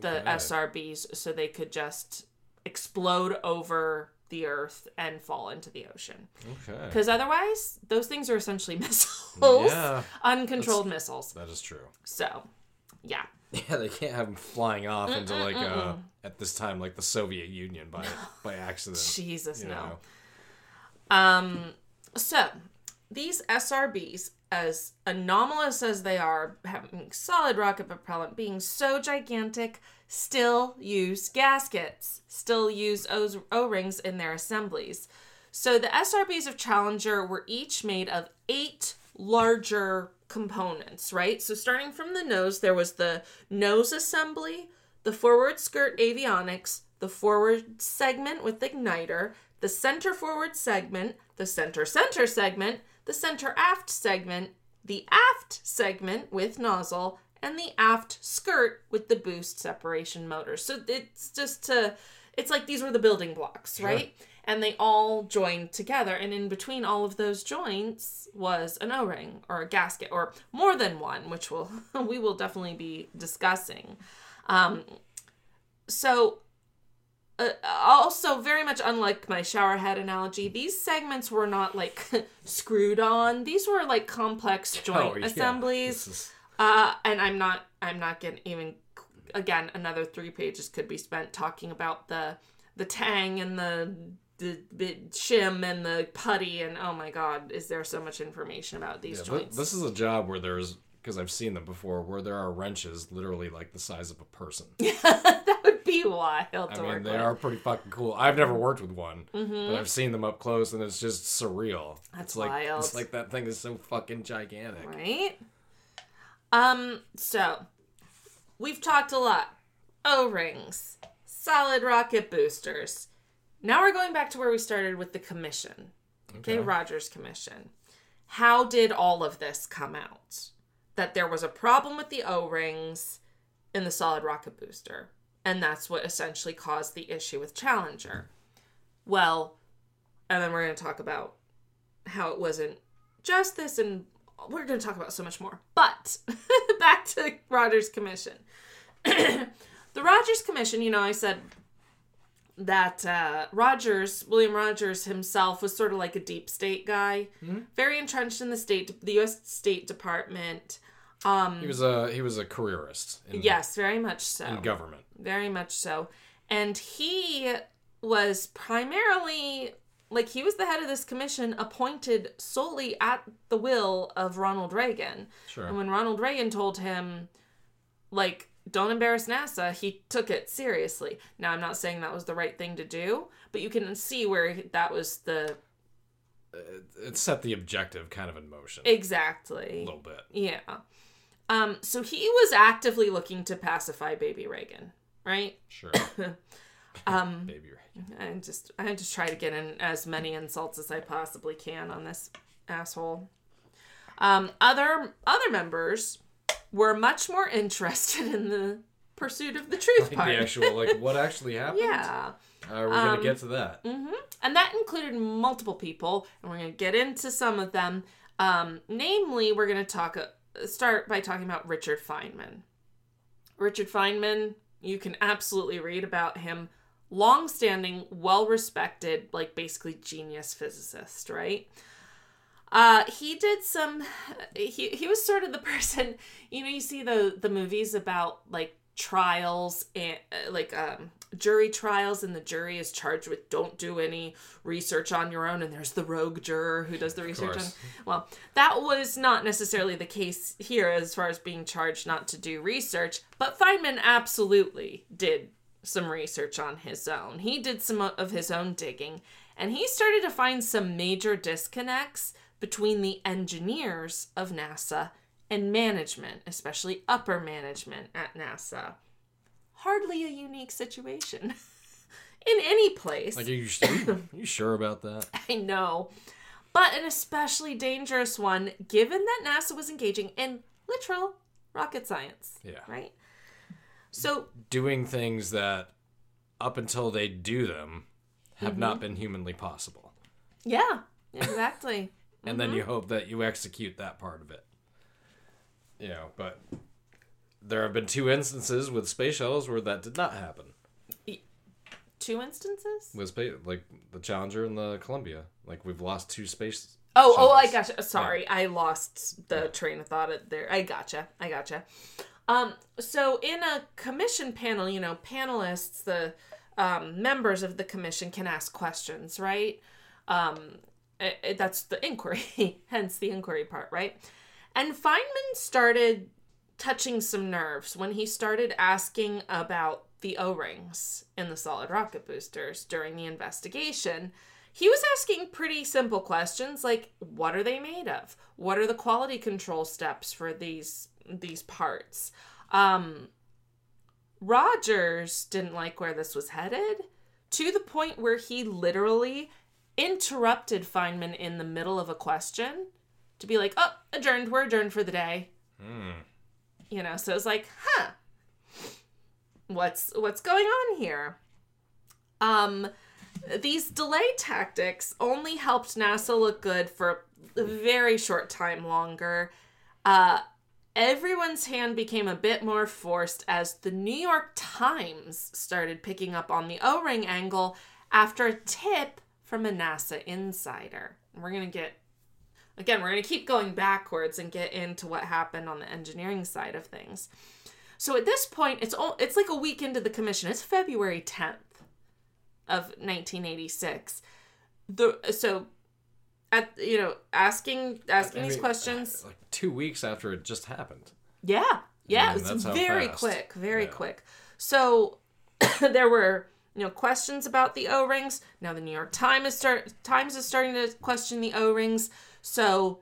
the SRBs so they could just explode over the earth and fall into the ocean. Okay. Because otherwise, those things are essentially missiles, Yeah, uncontrolled missiles. that is true. So, yeah. Yeah, they can't have them flying off into like uh at this time like the Soviet Union by by accident. Jesus, you no. know. Um, so these SRBs, as anomalous as they are, having solid rocket propellant, being so gigantic, still use gaskets, still use O- O-rings in their assemblies. So the SRBs of Challenger were each made of eight larger components, right? So starting from the nose, there was the nose assembly, the forward skirt avionics, the forward segment with igniter, the center forward segment, the center center segment, the center aft segment, the aft segment with nozzle, and the aft skirt with the boost separation motor. So it's just to, it's like these were the building blocks, right? And they all joined together, and in between all of those joints was an O-ring or a gasket, or more than one, which will we will definitely be discussing. Um, so uh, also very much unlike my shower head analogy these segments were not like screwed on these were like complex joint Oh, yeah. assemblies is- uh and i'm not i'm not getting even again another three pages could be spent talking about the the tang and the the bit shim and the putty and oh my god is there so much information about these yeah, joints this is a job where there's because I've seen them before where there are wrenches literally like the size of a person. be wild to I work mean, they with. are pretty fucking cool. I've never worked with one, but I've seen them up close, and it's just surreal. That's it's like wild. it's like that thing is so fucking gigantic. Right? Um, so we've talked a lot. O-rings, solid rocket boosters. Now we're going back to where we started with the commission. Okay, Rogers Commission. How did all of this come out? That there was a problem with the O-rings in the solid rocket booster, and that's what essentially caused the issue with Challenger. Well, and then we're going to talk about how it wasn't just this, and we're going to talk about so much more. But back to Rogers Commission. the Rogers Commission, you know, I said that uh, Rogers, William Rogers himself, was sort of like a deep state guy, very entrenched in the state, the U.S. State Department. Um, He was a he was a careerist in, yes, very much so in government. very much so. And he was primarily like he was the head of this commission appointed solely at the will of Ronald Reagan. Sure. And when Ronald Reagan told him like don't embarrass NASA, he took it seriously. Now I'm not saying that was the right thing to do, but you can see where that was the It set the objective kind of in motion exactly. a little bit. Yeah. Um so he was actively looking to pacify baby Reagan, right? Sure. Um Baby Reagan. I just I just try to get in as many insults as I possibly can on this asshole. Um, other other members were much more interested in the pursuit of the truth Like part. the actual, like what actually happened? yeah. Are we gonna Um, get to that? Mm-hmm. And that included multiple people, and we're going to get into some of them. Um, namely, we're going to talk uh, start by talking about Richard Feynman. Richard Feynman, you can absolutely read about him. Long-standing, well-respected, like basically genius physicist, right? Uh, he did some. He he was sort of the person. You know, you see the the movies about like trials and uh, like um jury trials and the jury is charged with don't do any research on your own and there's the rogue juror who does the research on well that was not necessarily the case here as far as being charged not to do research but feynman absolutely did some research on his own. He did some of his own digging and he started to find some major disconnects between the engineers of nasa and management especially upper management at nasa hardly a unique situation in any place. Like, are you, are you sure about that? I know. But an especially dangerous one given that NASA was engaging in literal rocket science. Yeah. Right? So, Doing things that, up until they do them, have Mm-hmm. not been humanly possible. yeah, exactly. and then you hope that you execute that part of it. You know, but there have been two instances with space shuttles where that did not happen. Two instances? With space, like the Challenger and the Columbia, like we've lost two space. Oh, oh, I shuttles. gotcha. Sorry, I lost the train of thought there. I gotcha. I gotcha. Um, so in a commission panel, you know, panelists, the um, members of the commission can ask questions, right? Um, it, it- that's the inquiry, hence the inquiry part, right? And Feynman started touching some nerves when he started asking about the O rings in the solid rocket boosters during the investigation. He was asking pretty simple questions like what are they made of? What are the quality control steps for these these parts? Um Rogers didn't like where this was headed to the point where he literally interrupted Feynman in the middle of a question to be like, "Oh, adjourned. We're adjourned for the day." You know, so it's like, "Huh. What's what's going on here?" Um these delay tactics only helped NASA look good for a very short time longer. Uh, everyone's hand became a bit more forced as the New York Times started picking up on the O ring angle after a tip from a NASA insider. We're going to get, again, we're going to keep going backwards and get into what happened on the engineering side of things. So at this point, it's all, it's like a week into the commission. It's February 10th of 1986. The so at you know asking asking I these questions. Uh, like two weeks after it just happened. Yeah, yeah, mean, it's very fast. quick, very Yeah. quick. So there were you know questions about the O rings. Now the New York Times is start Times is starting to question the O rings. So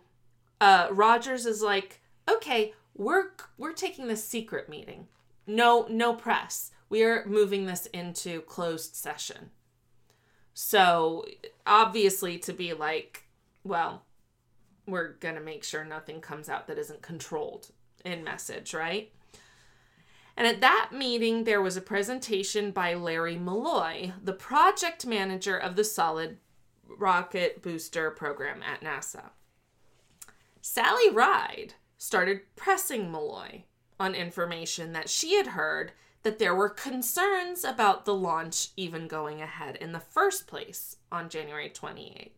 uh, Rogers is like, okay, we're we're taking this secret meeting. No, no press. We're moving this into closed session. So obviously to be like, well, we're gonna make sure nothing comes out that isn't controlled in message, right? And at that meeting, there was a presentation by Larry Mulloy, the project manager of the Solid Rocket Booster program at NASA. Sally Ride started pressing Mulloy on information that she had heard that there were concerns about the launch even going ahead in the first place on January 28th.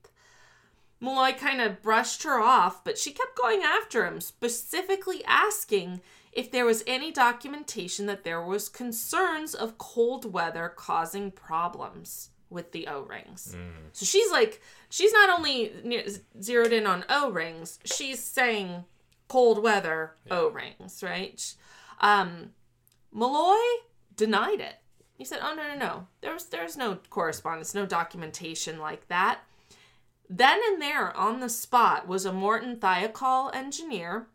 Mulloy kind of brushed her off, but she kept going after him, specifically asking if there was any documentation that there was concerns of cold weather causing problems with the O-rings. So she's like she's not only zeroed in on O-rings, she's saying cold weather O-rings, right? Um Mulloy denied it. He said, "Oh no, no, no. There's there's no correspondence, no documentation like that." Then and there on the spot was a Morton Thiokol engineer,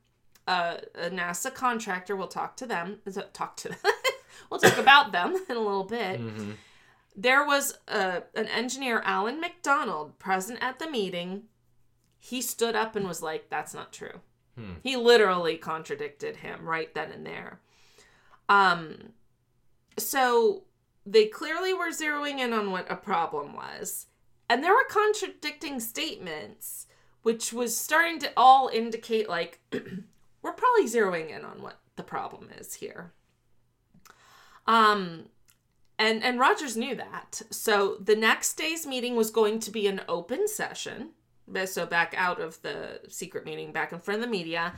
uh, a NASA contractor. We'll talk to them. is it- Talk to them. we'll talk about them in a little bit. There was uh, an engineer, Allan McDonald, present at the meeting. He stood up and was like, "That's not true." He literally contradicted him right then and there. Um, so they clearly were zeroing in on what a problem was. And there were contradicting statements, which was starting to all indicate like we're probably zeroing in on what the problem is here. Um and and Rogers knew that. So the next day's meeting was going to be an open session. So back out of the secret meeting, back in front of the media.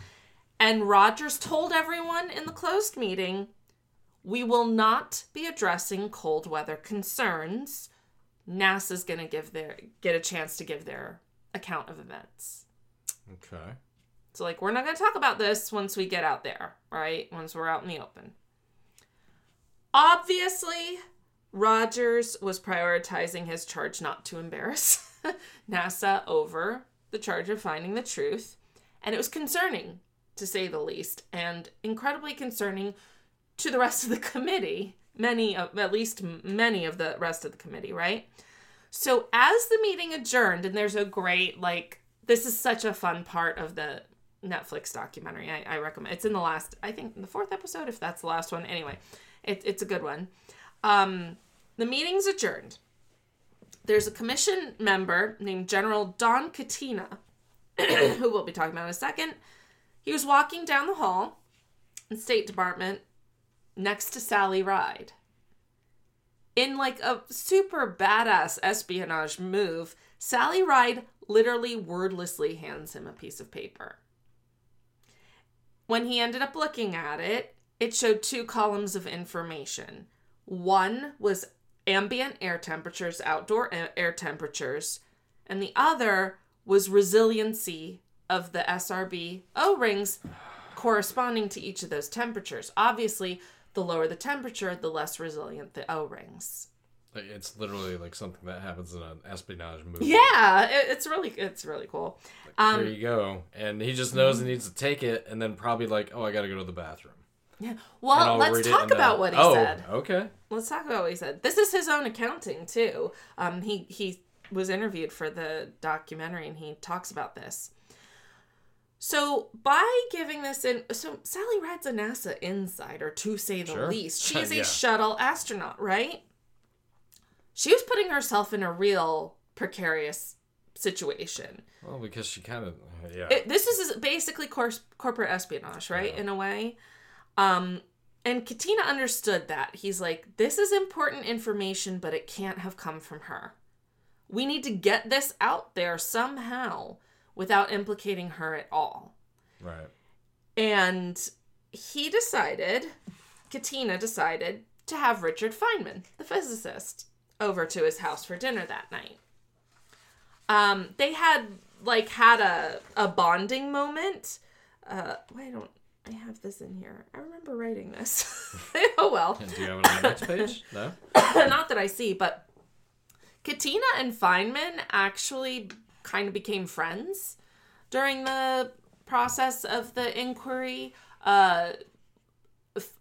And Rogers told everyone in the closed meeting, we will not be addressing cold weather concerns. NASA's going to give their get a chance to give their account of events. Okay. So like we're not going to talk about this once we get out there, right? Once we're out in the open. Obviously, Rogers was prioritizing his charge not to embarrass NASA over the charge of finding the truth, and it was concerning to say the least, and incredibly concerning to the rest of the committee. Many of, at least many of the rest of the committee, right? So as the meeting adjourned, and there's a great like this is such a fun part of the Netflix documentary. I, I recommend. It's in the last, I think, the fourth episode, if that's the last one. Anyway, it, it's a good one. Um, the meeting's adjourned. There's a commission member named General Don Kutyna, who we'll be talking about in a second. He was walking down the hall in State Department next to Sally Ride. In like a super badass espionage move, Sally Ride literally wordlessly hands him a piece of paper. When he ended up looking at it, it showed two columns of information. One was ambient air temperatures, outdoor air temperatures, and the other was resiliency of the SRB O rings corresponding to each of those temperatures. Obviously, the lower the temperature, the less resilient the O rings. It's literally like something that happens in an espionage movie. Yeah, it's really it's really cool. Um, Here you go, and he just knows he needs to take it, and then probably like, oh, I got to go to the bathroom. Yeah. Well, let's talk about what he oh, said. Okay. Let's talk about what he said. This is his own accounting too. Um, he he was interviewed for the documentary, and he talks about this. So by giving this in, so Sally Ride's a NASA insider to say the Sure. least. She's Yeah. a shuttle astronaut, right? She was putting herself in a real precarious situation. Well, because she kind of yeah. It, this is basically cor- corporate espionage, right? In a way. Um, and Kutyna understood that. He's like, this is important information, but it can't have come from her. We need to get this out there somehow without implicating her at all. right. And he decided, Kutyna decided, to have Richard Feynman, the physicist, over to his house for dinner that night. Um, they had like had a a bonding moment. Uh, why don't I have this in here? I remember writing this. oh well, do you have it on the next page? No. not that I see, but Kutyna and Feynman actually kind of became friends during the process of the inquiry. Uh,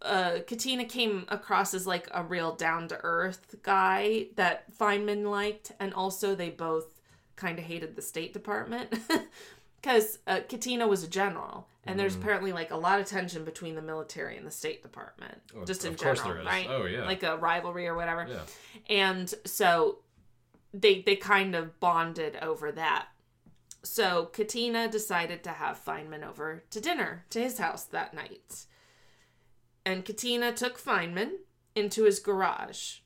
uh, Kutyna came across as like a real down to earth guy that Feynman liked, and also they both kind of hated the State Department because uh, Kutyna was a general, and there's apparently like a lot of tension between the military and the State Department, Oh, just in course general, right? Oh, yeah. like a rivalry or whatever. Yeah. And so they they kind of bonded over that. So Kutyna decided to have Feynman over to dinner to his house that night. And Kutyna took Feynman into his garage.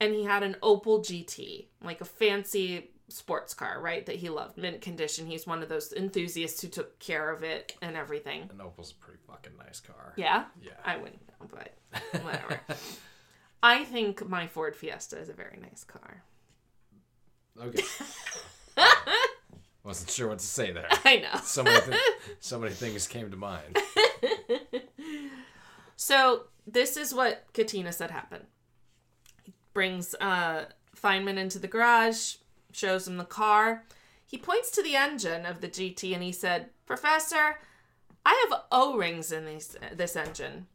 And he had an Opel GT, like a fancy sports car, right? That he loved, mint condition. He's one of those enthusiasts who took care of it and everything. An Opel's a pretty fucking nice car. Yeah? Yeah. I wouldn't know, but whatever. I think my Ford Fiesta is a very nice car. Okay. Wasn't sure what to say there. I know. So many, th- so many things came to mind. So this is what Kutyna said happened. He brings uh, Feynman into the garage, shows him the car. He points to the engine of the GT and he said, "Professor, I have O-rings in these this engine,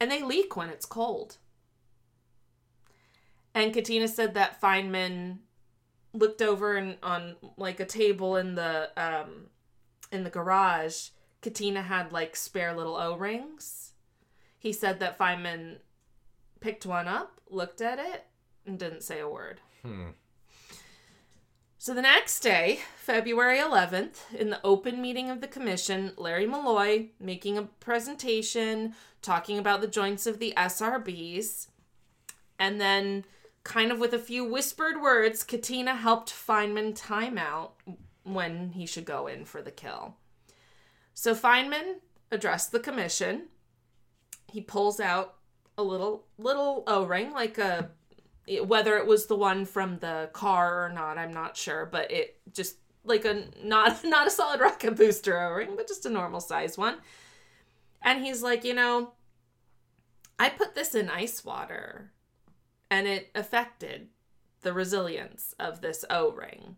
and they leak when it's cold." And Kutyna said that Feynman looked over and on like a table in the um in the garage. Kutyna had like spare little O-rings he said that Feynman picked one up, looked at it, and didn't say a word. Hmm. So the next day, February 11th, in the open meeting of the commission, Larry Mulloy making a presentation talking about the joints of the SRBs. And then, kind of with a few whispered words, Kutyna helped Feynman time out when he should go in for the kill. So Feynman addressed the commission. He pulls out a little little O-ring, like a whether it was the one from the car or not, I'm not sure, but it just like a not not a solid rocket booster O-ring, but just a normal size one. And he's like, you know, I put this in ice water and it affected the resilience of this O-ring.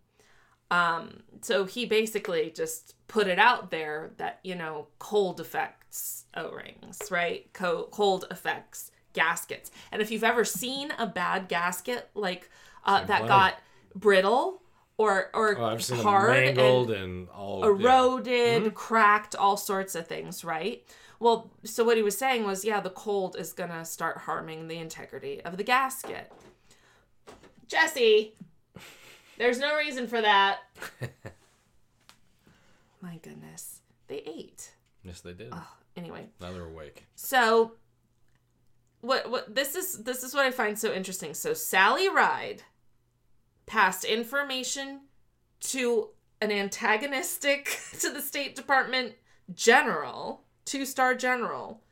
Um, so he basically just put it out there that, you know, cold affects O-rings, right? Co- cold affects gaskets. And if you've ever seen a bad gasket like uh, that got brittle or or Oh, hard and and, all yeah. eroded, cracked, all sorts of things, right? Well, so what he was saying was, yeah, the cold is gonna start harming the integrity of the gasket. Jesse, there's no reason for that. My goodness, they ate. Yes, they did. Anyway, now they're awake. so what what this is this is what I find so interesting. So Sally Ride passed information to an antagonistic to the State Department general, two-star general,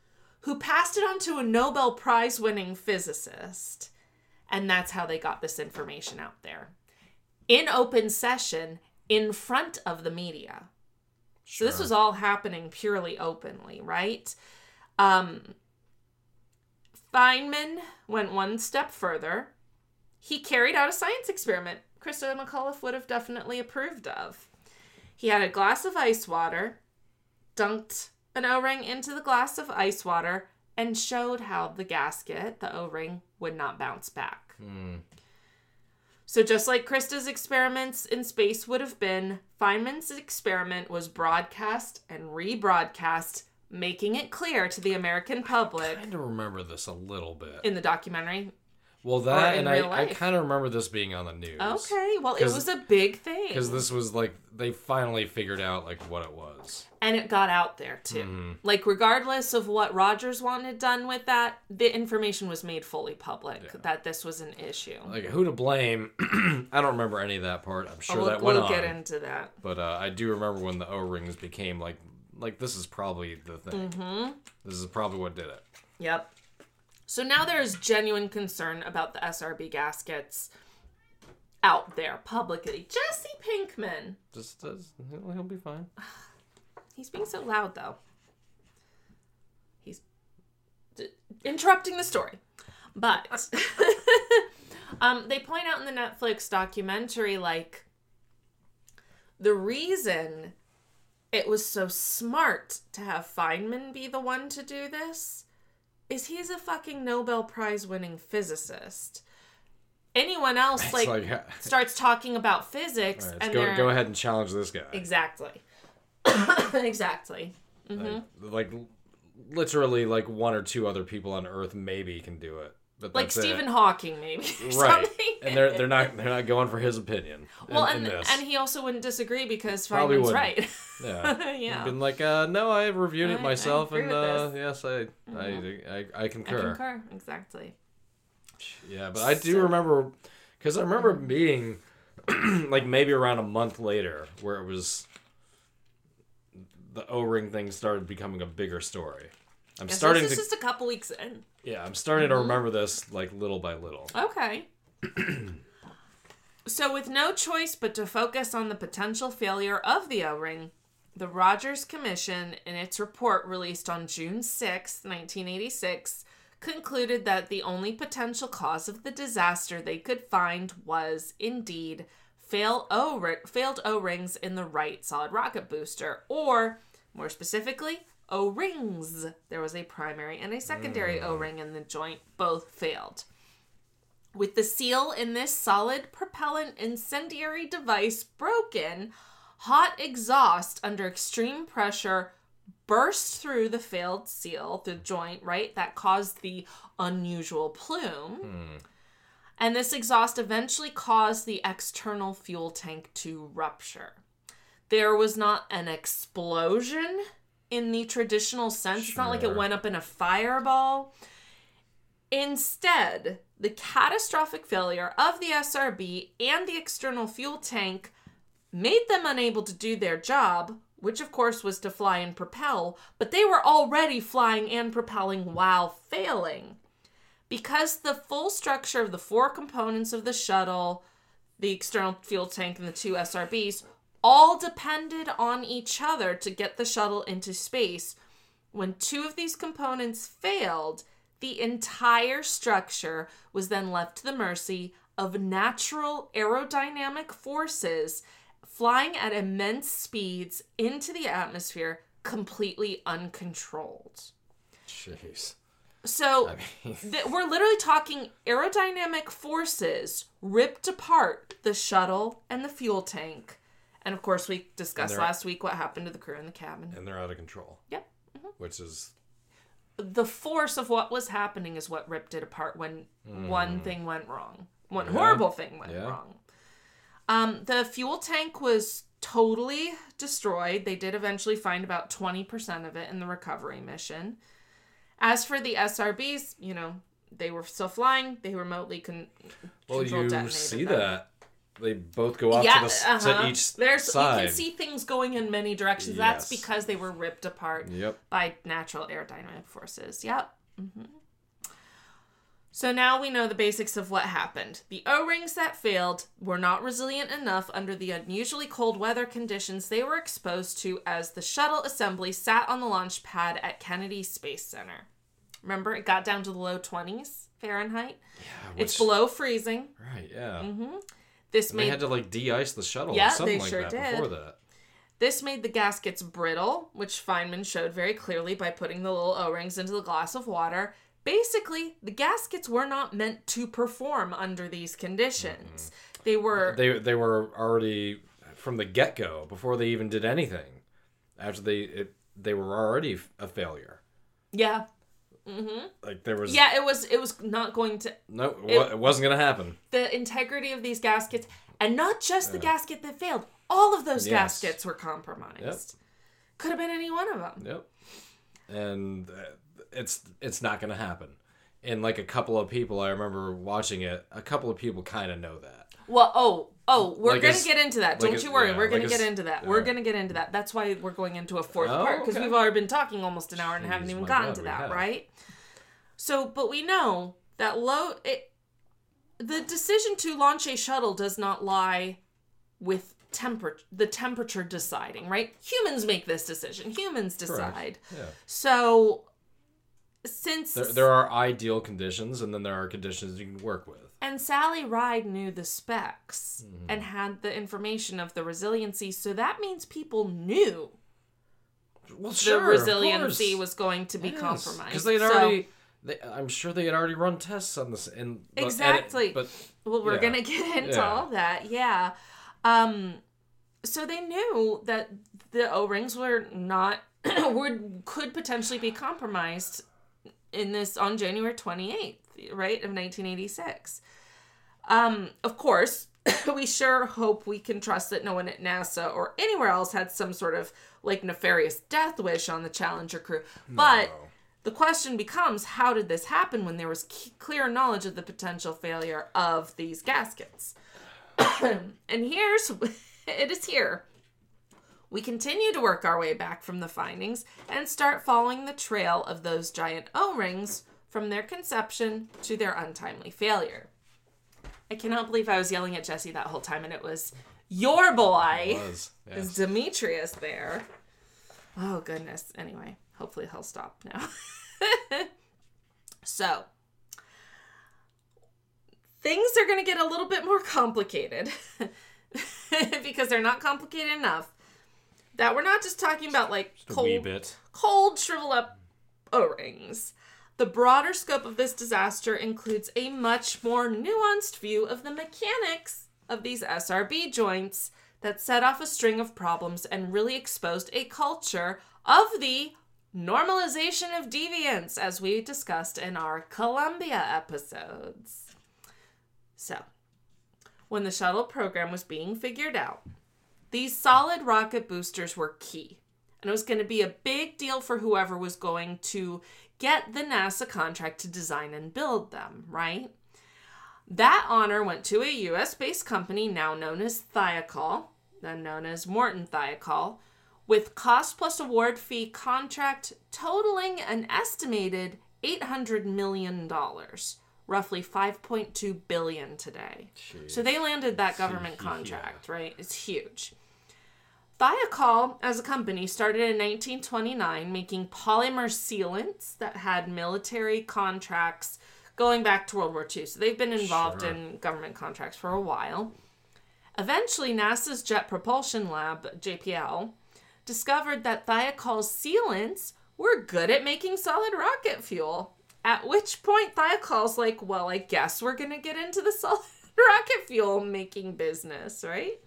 who passed it on to a Nobel Prize winning physicist. And that's how they got this information out there. In open session in front of the media. So this was all happening purely openly, right? Um, Feynman went one step further. He carried out a science experiment Christa McAuliffe would have definitely approved of. He had a glass of ice water, dunked an O ring into the glass of ice water, and showed how the gasket, the O ring, would not bounce back. Hmm. So, just like Christa's experiments in space would have been, Feynman's experiment was broadcast and rebroadcast, making it clear to the American public I kind of remember this a little bit. in the documentary. well, that and I, I kind of remember this being on the news. Okay, well, it was a big thing. Because this was like they finally figured out like what it was. and it got out there too. Mm-hmm. Like, regardless of what Rogers wanted done with that, the information was made fully public that this was an issue. Like who to blame? I don't remember any of that part. I'm sure we'll that went we'll on. get into that. But uh, I do remember when the O rings became like like this is probably the thing. Mm-hmm. This is probably what did it. Yep. So now there is genuine concern about the SRB gaskets out there publicly. Jesse Pinkman. Just does he'll, be fine. He's being so loud though. He's d- interrupting the story. But um, they point out in the Netflix documentary like the reason it was so smart to have Feynman be the one to do this is he's a fucking Nobel Prize winning physicist. Anyone else like, like, starts talking about physics Alright, and go go ahead and challenge this guy. exactly exactly mm-hmm. Like, like literally like one or two other people on Earth maybe can do it. But like that's it. Stephen Hawking maybe Right. And they're they're not they're not going for his opinion. well in and this. and he also wouldn't disagree because Probably Feynman's right yeah. yeah Been like, uh, no, I have reviewed I it myself, and uh, yes, I, I, I, I concur. I concur exactly Yeah, but I do So- remember because I remember being like maybe around a month later where it was the O ring thing started becoming a bigger story. I'm Yeah, so starting this to is just a couple weeks in yeah, I'm starting to mm-hmm. remember this like little by little. okay so with no choice but to focus on the potential failure of the o-ring the rogers commission in its report released on june 6 1986 concluded that the only potential cause of the disaster they could find was indeed fail o- failed o-rings in the right solid rocket booster or more specifically o-rings there was a primary and a secondary mm. o-ring in the joint both failed with the seal in this solid propellant incendiary device broken, hot exhaust under extreme pressure burst through the failed seal, the joint, right? That caused the unusual plume. Hmm. And this exhaust eventually caused the external fuel tank to rupture. There was not an explosion in the traditional sense. It's not like it went up in a fireball. Instead, the catastrophic failure of the SRB and the external fuel tank made them unable to do their job, which of course was to fly and propel, but they were already flying and propelling while failing. Because the full structure of the four components of the shuttle, the external fuel tank, and the two SRBs all depended on each other to get the shuttle into space. When two of these components failed, the entire structure was then left to the mercy of natural aerodynamic forces flying at immense speeds into the atmosphere, completely uncontrolled. Jeez. So I mean, th- we're literally talking aerodynamic forces ripped apart the shuttle and the fuel tank. And of course, we discussed last week what happened to the crew in the cabin. and they're out of control, Yep. which is The force of what was happening is what ripped it apart when one thing went wrong. One Yeah. horrible thing went Yeah. wrong. Um, the fuel tank was totally destroyed. They did eventually find about 20% of it in the recovery mission. As for the SRBs, you know, they were still flying. They remotely con- well, you detonated see them. that they both go off yeah, to, the, uh-huh. to each There's side. you can see things going in many directions. That's because they were ripped apart Yep. by natural aerodynamic forces. Yep. hmm So now we know the basics of what happened. The O rings that failed were not resilient enough under the unusually cold weather conditions they were exposed to as the shuttle assembly sat on the launch pad at Kennedy Space Center. Remember, it got down to the low 20s Fahrenheit. Yeah, It's below freezing. Right. Yeah. This And they had to like de-ice the shuttle Yeah, or something they like sure that did. before that. This made the gaskets brittle, which Feynman showed very clearly by putting the little O rings into the glass of water. Basically, the gaskets were not meant to perform under these conditions. Mm-hmm. They were. They they were already from the get go before they even did anything. After they it, they were already a failure. yeah. Like there was Yeah, it was it was not going to no it, it wasn't gonna happen. the integrity of these gaskets and not just the gasket that failed. All of those Yes. gaskets were compromised. Could have been any one of them. Yep. And uh, it's it's not gonna happen. And like a couple of people, I remember watching it. A couple of people kind of know that. Well, oh, oh, we're Like gonna get into that. Don't as- you worry. yeah, we're gonna like get into that. all We're gonna get into that. That's why we're going into a fourth Oh, part because okay. we've already been talking almost an hour and haven't even gotten God, to that, have. right? So, but we know that low. It, the decision to launch a shuttle does not lie with temperature. The temperature deciding, right? Humans make this decision. Humans decide. Yeah. So, since There, there are ideal conditions, and then there are conditions you can work with. And Sally Ride knew the specs Mm-hmm. and had the information of the resiliency, so that means people knew Well, sure, the resiliency was going to be because compromised. Because they had So- already. They, I'm sure they had already run tests on this. And but- Exactly. but well, we're yeah. gonna get into Yeah. all that, yeah. Um, so they knew that the O rings were not were could potentially be compromised in this on January 28th, right of 1986. Um, of course, we sure hope we can trust that no one at NASA or anywhere else had some sort of like nefarious death wish on the Challenger crew. But the question becomes how did this happen when there was c- clear knowledge of the potential failure of these gaskets? and here's it is here. We continue to work our way back from the findings and start following the trail of those giant O rings from their conception to their untimely failure. I cannot believe I was yelling at Jesse that whole time and it was your boy was. is Demetrius there. Oh goodness. Anyway, hopefully he'll stop now. so, things are going to get a little bit more complicated because they're not complicated enough. That we're not just talking about like Just cold cold shrivel up O-rings. The broader scope of this disaster includes a much more nuanced view of the mechanics of these SRB joints that set off a string of problems and really exposed a culture of the normalization of deviance, as we discussed in our Columbia episodes. So, when the shuttle program was being figured out, these solid rocket boosters were key. And it was going to be a big deal for whoever was going to get the NASA contract to design and build them, right? That honor went to a US based company now known as Thiokol, then known as Morton Thiokol, with cost plus award fee contract totaling an estimated $800 million, roughly 5.2 billion today. So they landed that government Yeah. contract, right? It's huge. Thiokol, as a company, started in 1929 making polymer sealants that had military contracts going back to World War II. So they've been involved Sure. in government contracts for a while. Eventually, NASA's Jet Propulsion Lab, JPL, discovered that Thiokol's sealants were good at making solid rocket fuel. At which point, Thiokol's like, well, I guess we're going to get into the solid rocket fuel making business, right?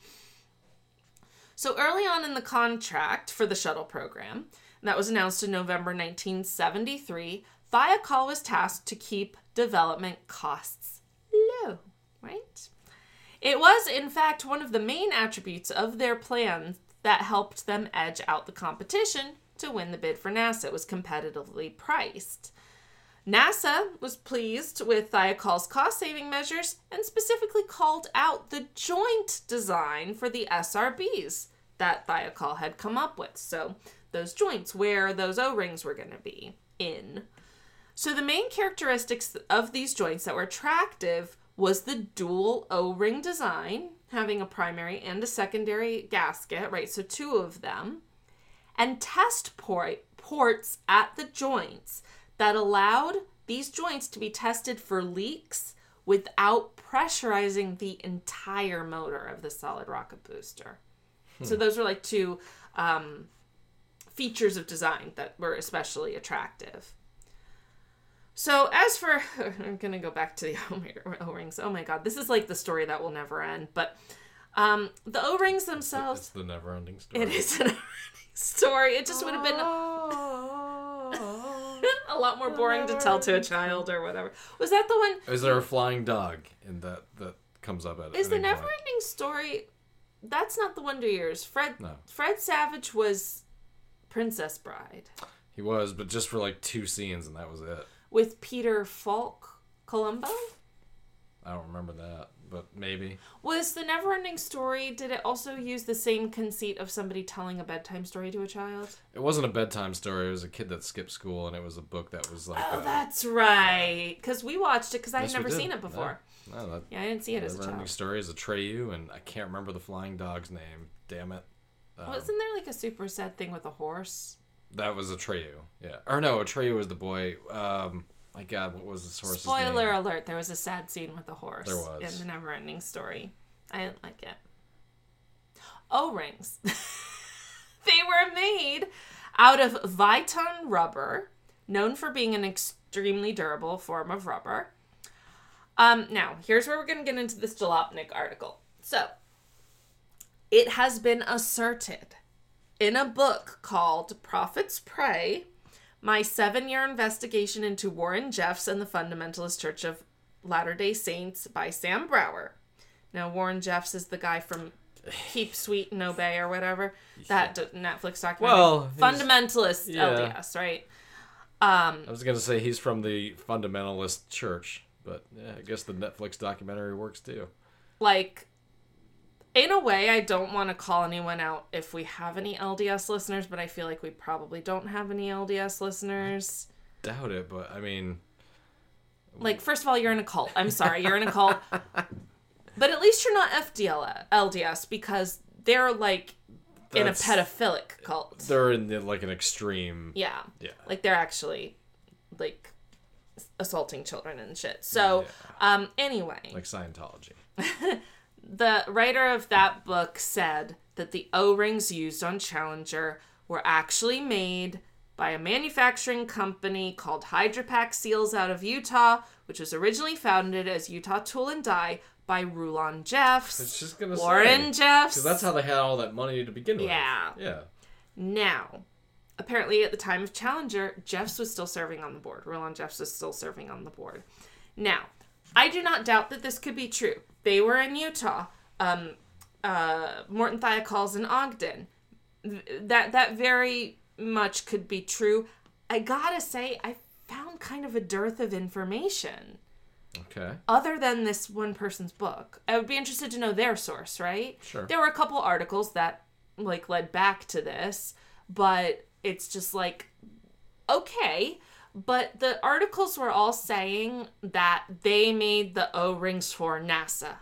So early on in the contract for the shuttle program, that was announced in November 1973, Thiokol was tasked to keep development costs low, right? It was, in fact, one of the main attributes of their plan that helped them edge out the competition to win the bid for NASA. It was competitively priced. NASA was pleased with Thiokol's cost saving measures and specifically called out the joint design for the SRBs that Thiokol had come up with. So, those joints where those O rings were going to be in. So, the main characteristics of these joints that were attractive was the dual O ring design, having a primary and a secondary gasket, right? So, two of them, and test port, ports at the joints that allowed these joints to be tested for leaks without pressurizing the entire motor of the solid rocket booster. So, those were like two um, features of design that were especially attractive. So as for, I'm gonna go back to the O rings. Oh my god, this is like the story that will never end. But um, the O rings themselves, It's the never ending story. it is an story. It just would have been a lot more oh, boring to tell to a child or whatever. Was that the one? Is there a flying dog in that that comes up at Is the any never-ending story? That's not the Wonder Years. Fred No. Fred Savage was Princess Bride He was, but just for like two scenes, and that was it. with Peter Falk Columbo. I don't remember that, but maybe. Was the never ending story, did it also use the same conceit of somebody telling a bedtime story to a child? It wasn't a bedtime story. It was a kid that skipped school, and it was a book that was like. Oh, uh, that's right. Because we watched it because I had yes, we never seen it before. No, no that Yeah, I didn't see it as a never ending child. story is Atreyu, and I can't remember the flying dog's name. Damn it. Um, Wasn't there like a super sad thing with a horse? that was Atreyu. Yeah. Or no, Atreyu was the boy. Um, my God, what was this horse's Spoiler name? alert, there was a sad scene with a horse There was. in the never ending story. I didn't like it. O rings. they were made out of Viton rubber, known for being an extremely durable form of rubber. Um, now, here's where we're going to get into this Jalopnik article. So, it has been asserted in a book called Prophet's Prey My Seven Year Investigation into Warren Jeffs and the Fundamentalist Church of Latter day Saints by Sam Brower. Now, Warren Jeffs is the guy from Keep Sweet and Obey or whatever, that d- Netflix documentary. Well, Fundamentalist yeah. LDS, right? Um, I was gonna say he's from the fundamentalist church, but yeah, I guess the Netflix documentary works too. like in a way i don't want to call anyone out if we have any lds listeners but i feel like we probably don't have any lds listeners. Doubt it, but I mean, like first of all you're in a cult. I'm sorry you're in a cult. But at least you're not fdl lds because they're like in a pedophilic cult. They're in the, like an extreme. yeah. Yeah. like they're actually like assaulting children and shit. So um anyway. Like Scientology. the writer of that book said that the O-rings used on Challenger were actually made by a manufacturing company called Hydropac Seals out of Utah, which was originally founded as Utah Tool and Die by Rulon Jeffs, It's just gonna Warren say Jeffs. because that's how they had all that money to begin with. Yeah. Yeah. Now, apparently at the time of Challenger, Jeffs was still serving on the board. Roland Jeffs was still serving on the board. Now, I do not doubt that this could be true. They were in Utah. Um, uh, Morton in Ogden. Th- That that very much could be true. I gotta say, I found kind of a dearth of information Okay. other than this one person's book. I would be interested to know their source, right? Sure. There were a couple articles that like led back to this, but it's just like okay, but the articles were all saying that they made the O-rings for NASA.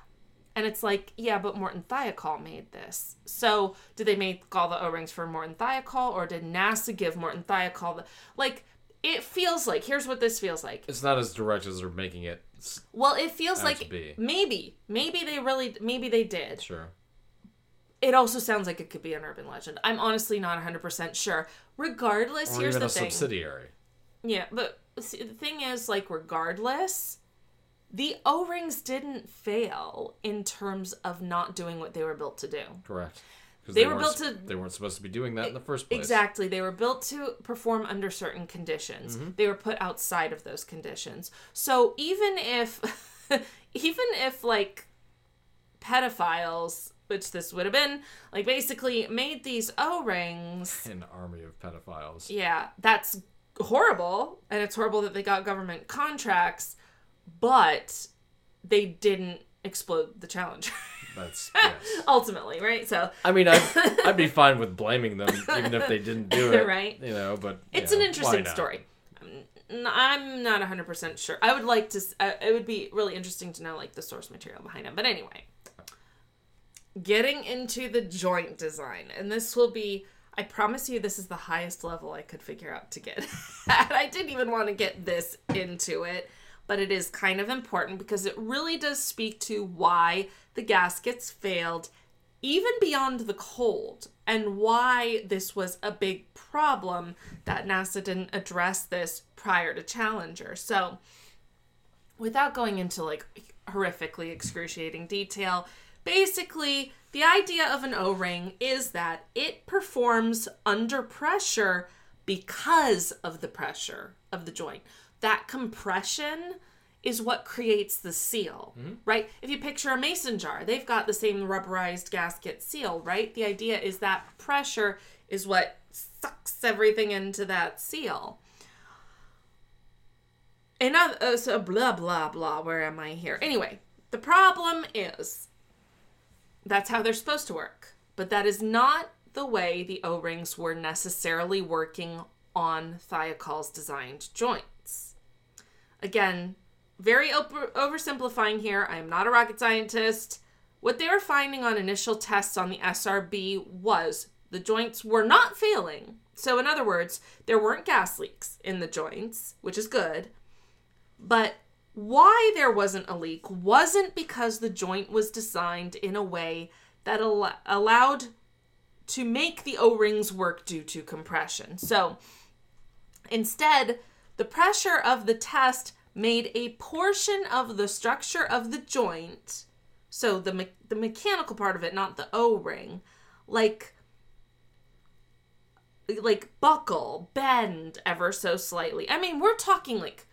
And it's like, yeah, but Morton Thiokol made this. So, did they make all the O-rings for Morton Thiokol or did NASA give Morton Thiokol the like it feels like here's what this feels like. It's not as direct as they're making it. Well, it feels like be. maybe, maybe they really, maybe they did. Sure. It also sounds like it could be an urban legend. I'm honestly not 100% sure. Regardless, Or here's even the a thing. subsidiary. Yeah, but see, the thing is, like, regardless, the O rings didn't fail in terms of not doing what they were built to do. Correct. 'Cause They were built to- They weren't supposed to be doing that in the first place. Exactly. They were built to perform under certain conditions. Mm-hmm. They were put outside of those conditions. So even if even if like pedophiles, which this would have been, like basically made these O-rings, An army of pedophiles. yeah, that's horrible and it's horrible that they got government contracts, but they didn't explode the challenger. That's yes. Ultimately, right? So I mean, I'd, I'd be fine with blaming them even if they didn't do it. Right. You know, but It's yeah, an interesting story. I'm not 100% sure. I would like to, uh, it would be really interesting to know like the source material behind it. But anyway, getting into the joint design. And this will be, I promise you, this is the highest level I could figure out to get. and I didn't even want to get this into it, but it is kind of important because it really does speak to why the gaskets failed even beyond the cold and why this was a big problem that NASA didn't address this prior to Challenger. So, without going into like horrifically excruciating detail, basically, the idea of an O ring is that it performs under pressure because of the pressure of the joint. That compression is what creates the seal, right? If you picture a mason jar, they've got the same rubberized gasket seal, right? The idea is that pressure is what sucks everything into that seal. And uh, so blah blah blah. Where am I here? Anyway, the problem is that's how they're supposed to work, but that is not the way the O rings were necessarily working on Thiokol's designed joints. Again, very over- oversimplifying here. I am not a rocket scientist. What they were finding on initial tests on the SRB was the joints were not failing. So, in other words, there weren't gas leaks in the joints, which is good. But why there wasn't a leak wasn't because the joint was designed in a way that al- allowed to make the O rings work due to compression. So, instead, the pressure of the test made a portion of the structure of the joint, so the me- the mechanical part of it, not the O ring, like like buckle, bend ever so slightly. I mean, we're talking like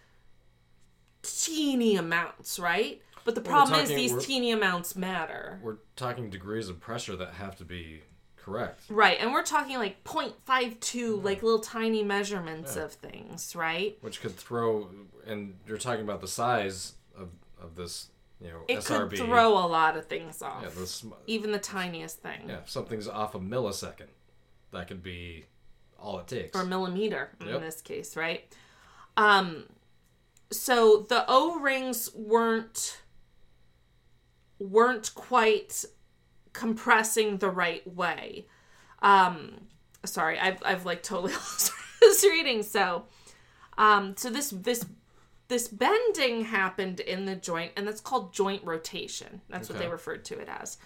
teeny amounts, right? But the problem is these teeny amounts matter. We're talking degrees of pressure that have to be correct. Right, and we're talking like 0.52, like little tiny measurements of things, right? Which could throw, and you're talking about the size of, of this, you know, It SRB. could throw a lot of things off, Yeah, the sm- even the tiniest thing, yeah, if something's off a millisecond, that could be all it takes. or millimeter in Yep. this case, right? Um, so the O rings weren't weren't quite compressing the right way. Um, sorry, I've I've like totally lost this reading. So, um, so this this this bending happened in the joint, and that's called joint rotation. That's what they referred to it as.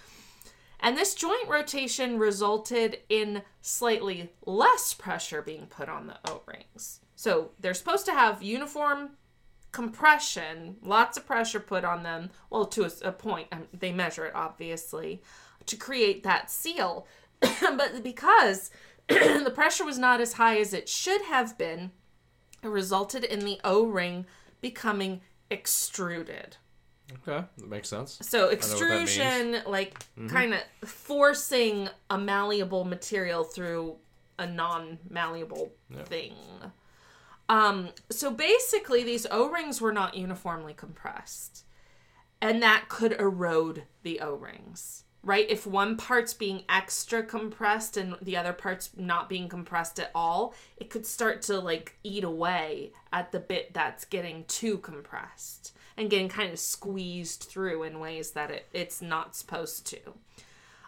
And this joint rotation resulted in slightly less pressure being put on the O rings. So they're supposed to have uniform compression, lots of pressure put on them. Well, to a, a point, um, they measure it obviously to create that seal. but because the pressure was not as high as it should have been. It resulted in the O ring becoming extruded. Okay, that makes sense. So know what that means. extrusion, like kind of forcing a malleable material through a non-malleable thing. Um, so basically, these O-rings were not uniformly compressed, and that could erode the O-rings. Right? If one part's being extra compressed and the other part's not being compressed at all, it could start to like eat away at the bit that's getting too compressed and getting kind of squeezed through in ways that it, it's not supposed to.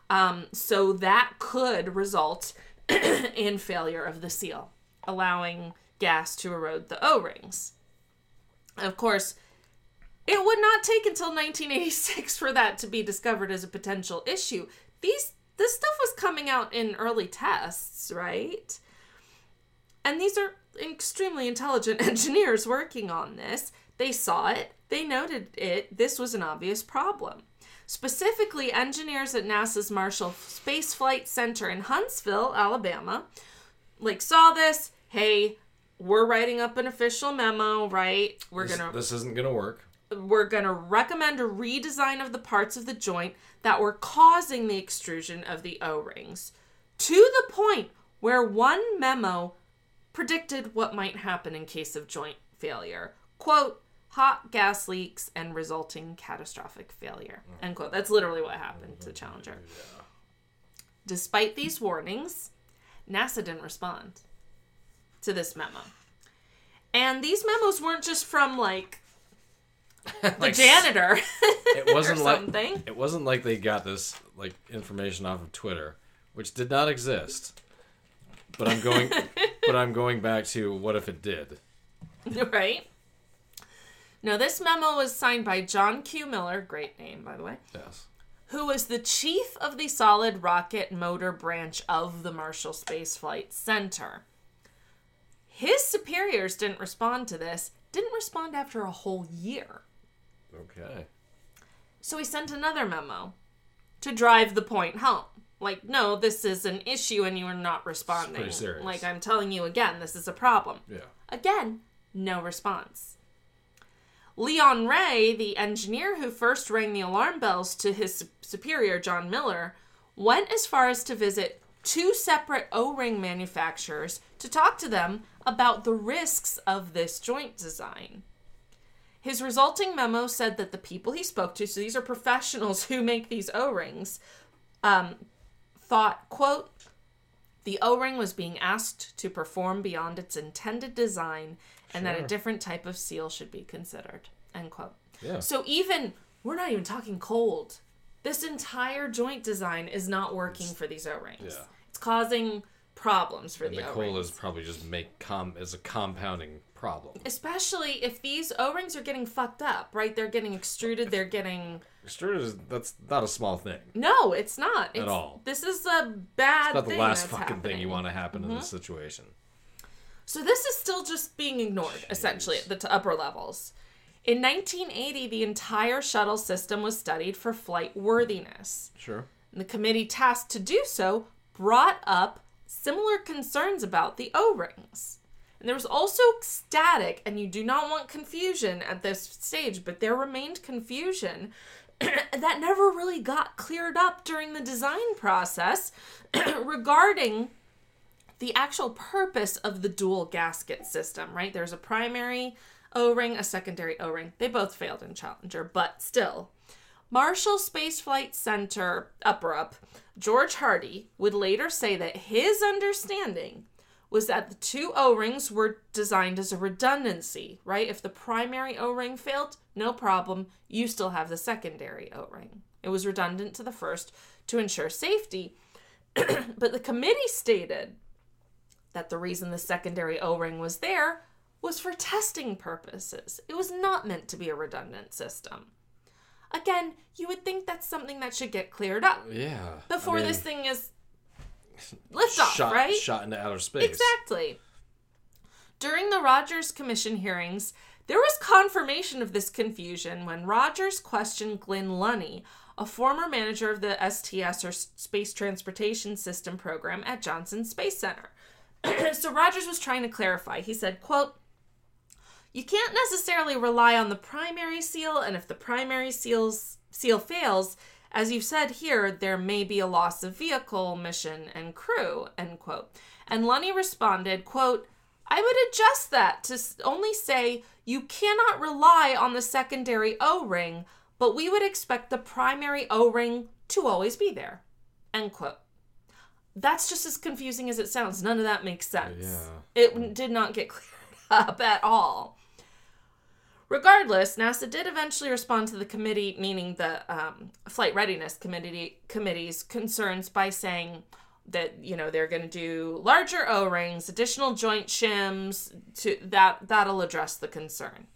Um, so that could result in failure of the seal, allowing gas to erode the O rings. Of course, it would not take until 1986 for that to be discovered as a potential issue. These this stuff was coming out in early tests, right? And these are extremely intelligent engineers working on this. They saw it, they noted it. This was an obvious problem. Specifically, engineers at NASA's Marshall Space Flight Center in Huntsville, Alabama, like saw this. Hey, we're writing up an official memo, right? We're This, gonna this isn't gonna work. we're going to recommend a redesign of the parts of the joint that were causing the extrusion of the O-rings to the point where one memo predicted what might happen in case of joint failure. Quote, hot gas leaks and resulting catastrophic failure. Mm-hmm. End quote. That's literally what happened to mm-hmm. Challenger. Despite these warnings, NASA didn't respond to this memo. And these memos weren't just from like the Like, janitor It wasn't or like something. it wasn't like they got this like information off of Twitter, which did not exist. But I'm going but I'm going back to what if it did? right? No, this memo was signed by John Q. Miller, great name, by the way, Yes. who was the chief of the solid rocket motor branch of the Marshall Space Flight Center. His superiors didn't respond to this, didn't respond after a whole year. Okay. So he sent another memo to drive the point home. Like, no, this is an issue and you are not responding. pretty serious. Like, I'm telling you again, this is a problem. Yeah. Again, no response. Leon Ray, the engineer who first rang the alarm bells to his superior, John Miller, went as far as to visit two separate O ring manufacturers to talk to them about the risks of this joint design. His resulting memo said that the people he spoke to, so these are professionals who make these O rings, um, thought, quote, the O ring was being asked to perform beyond its intended design and that a different type of seal should be considered. End quote. Yeah. So even, we're not even talking cold. This entire joint design is not working for these O rings. Yeah. It's causing problems for And the the coal is probably just make com is a compounding problem. Especially if these O rings are getting fucked up, right? They're getting extruded, they're getting. Extruded is that's not a small thing. No, it's not. It's, all. This is a bad It's not the thing last fucking thing happening. Mm-hmm. you want to happen in this situation. So this is still just being ignored, essentially, at the t- upper levels. In 1980, the entire shuttle system was studied for flight worthiness. Sure. And the committee tasked to do so brought up similar concerns about the O rings. And there was also static, and you do not want confusion at this stage, but there remained confusion that never really got cleared up during the design process regarding the actual purpose of the dual gasket system, right? There's a primary O ring, a secondary O ring. They both failed in Challenger, but still. Marshall Space Flight Center upper up, George Hardy, would later say that his understanding was that the two O rings were designed as a redundancy, right? If the primary O ring failed, no problem, you still have the secondary O ring. It was redundant to the first to ensure safety. but the committee stated that the reason the secondary O ring was there was for testing purposes. It was not meant to be a redundant system. Again, you would think that's something that should get cleared up Yeah. before I mean, this thing is liftoff, shot right? shot into outer space. Exactly. During the Rogers Commission hearings, there was confirmation of this confusion when Rogers questioned Glynn Lunney a former manager of the STS or Space Transportation System program at Johnson Space Center. so Rogers was trying to clarify. He said, quote, you can't necessarily rely on the primary seal, and if the primary seals seal fails, as you've said here, there may be a loss of vehicle, mission, and crew, end quote. And Lunney responded, quote, I would adjust that to only say you cannot rely on the secondary O-ring, but we would expect the primary O-ring to always be there, end quote. That's just as confusing as it sounds. None of that makes sense. Yeah. It did not get cleared up at all. Regardless, NASA did eventually respond to the committee, meaning the um, Flight Readiness Committee committee's concerns by saying that you know they're going to do larger O-rings, additional joint shims. To that that'll address the concern.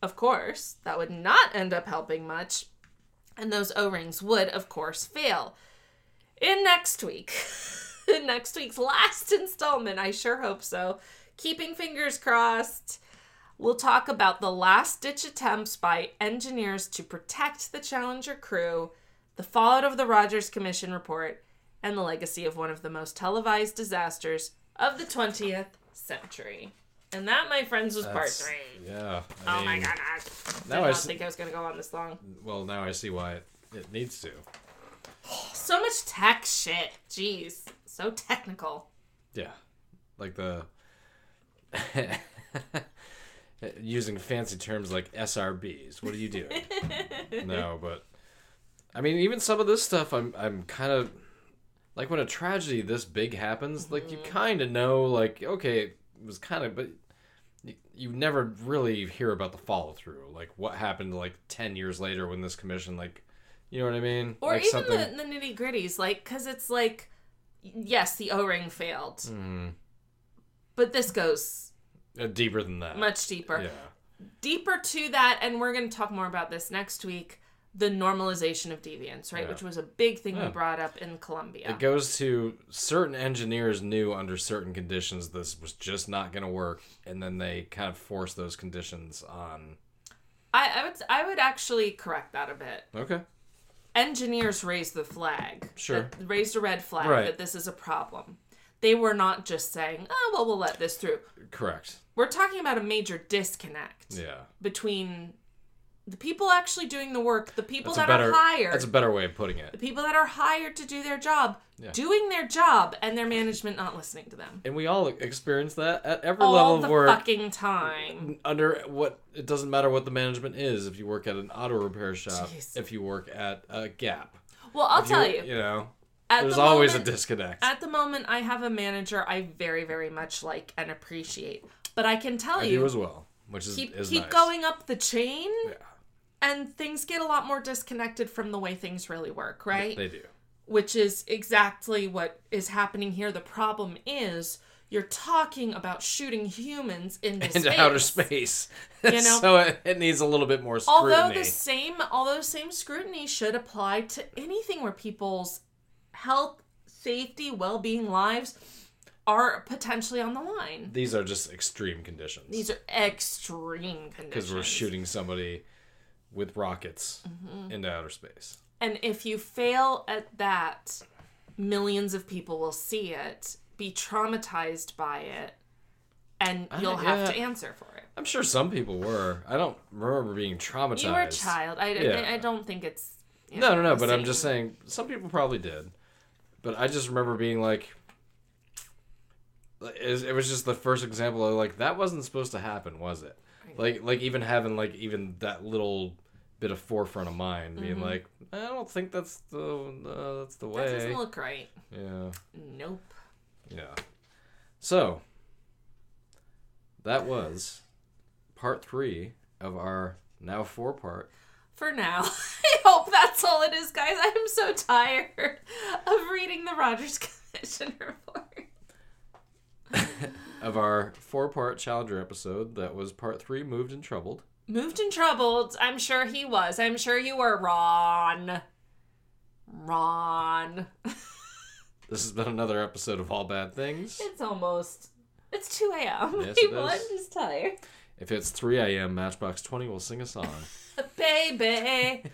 Of course, that would not end up helping much, and those O-rings would, of course, fail. In next week, in next week's last installment, I sure hope so. Keeping fingers crossed. We'll talk about the last ditch attempts by engineers to protect the Challenger crew, the fallout of the Rogers Commission report, and the legacy of one of the most televised disasters of the 20th century. And that, my friends, was part That's- three. Yeah. Oh I my mean, god, I did Now I not s- think I was going to go on this long. Well, now I see why it, it needs to. So much tech shit. Jeez. So technical. Yeah. Like the. Using fancy terms like SRBs. What are you doing? no, but. I mean, even some of this stuff, I'm, I'm kind of. Like when a tragedy this big happens, like you kind of know, like, okay, it was kind of. But you, you never really hear about the follow through. Like what happened, like, 10 years later when this commission, like. You know what I mean? Or like even the, the nitty gritties, like, because it's like, yes, the O ring failed. Mhm. But this goes Uh, deeper than that. much deeper. Yeah. Deeper to that, and we're going to talk more about this next week the normalization of deviance, right? Yeah. Which was a big thing Yeah. we brought up in Columbia. It goes to certain engineers knew under certain conditions this was just not going to work, and then they kind of forced those conditions on. I, I would I would actually correct that a bit. Okay. Engineers raised the flag. Sure. raised a red flag Right. that this is a problem. They were not just saying, oh, well, we'll let this through. Correct. We're talking about a major disconnect Yeah. between the people actually doing the work, the people That's that better. are hired, That's a better way of putting it. the people that are hired to do their job, Yeah. doing their job, and their management not listening to them. And we all experience that at every All level of work. fucking time. Under what it doesn't matter what the management is. If you work at an auto repair shop, Jeez. if you work at a Gap, Well, I'll tell you, you. you know, there's the always moment, a disconnect. At the moment, I have a manager I very, very much like and appreciate. But I can tell I you, do as well, which is keep is keep nice. going up the chain, Yeah, and things get a lot more disconnected from the way things really work, right? they do. Which is exactly what is happening here. The problem is you're talking about shooting humans into, into space. outer space. You know? so it, it needs a little bit more scrutiny. Although the same, although same scrutiny should apply to anything where people's health, safety, well-being, lives are potentially on the line. These are just extreme conditions. These are extreme conditions. because we're shooting somebody with rockets Mm-hmm. into outer space. And if you fail at that, millions of people will see it, be traumatized by it, and you'll have yeah. to answer for it. I'm sure some people were. I don't remember being traumatized. You were a child. I, Yeah. I, I don't think it's. you No, know, no, no. the But I'm just saying, some people probably did. But I just remember being like, it was just the first example of like that wasn't supposed to happen, was it? Like, like even having like even that little bit of forefront of mind, being like, I don't think that's the uh, that's the Mm-hmm. That doesn't look right. yeah. Nope. Yeah. So that was part three of our now four part. For now, I hope that's all it is, guys. I am so tired of reading the Rogers Commission report. Of our four part Challenger episode, that was part three, Moved and Troubled. Moved and troubled. I'm sure he was. I'm sure you were, Ron. Ron. This has been another episode of All Bad Things. It's almost. It's 2 a.m. Yes, it People, is. I'm just tired. If it's 3 a.m., Matchbox 20 will sing a song. Baby.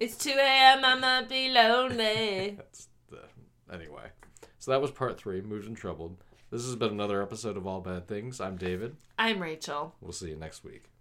It's 2 a.m. I might be lonely. That's the anyway. So that was part three, moved and troubled. This has been another episode of All Bad Things. I'm David. I'm Rachel. We'll see you next week.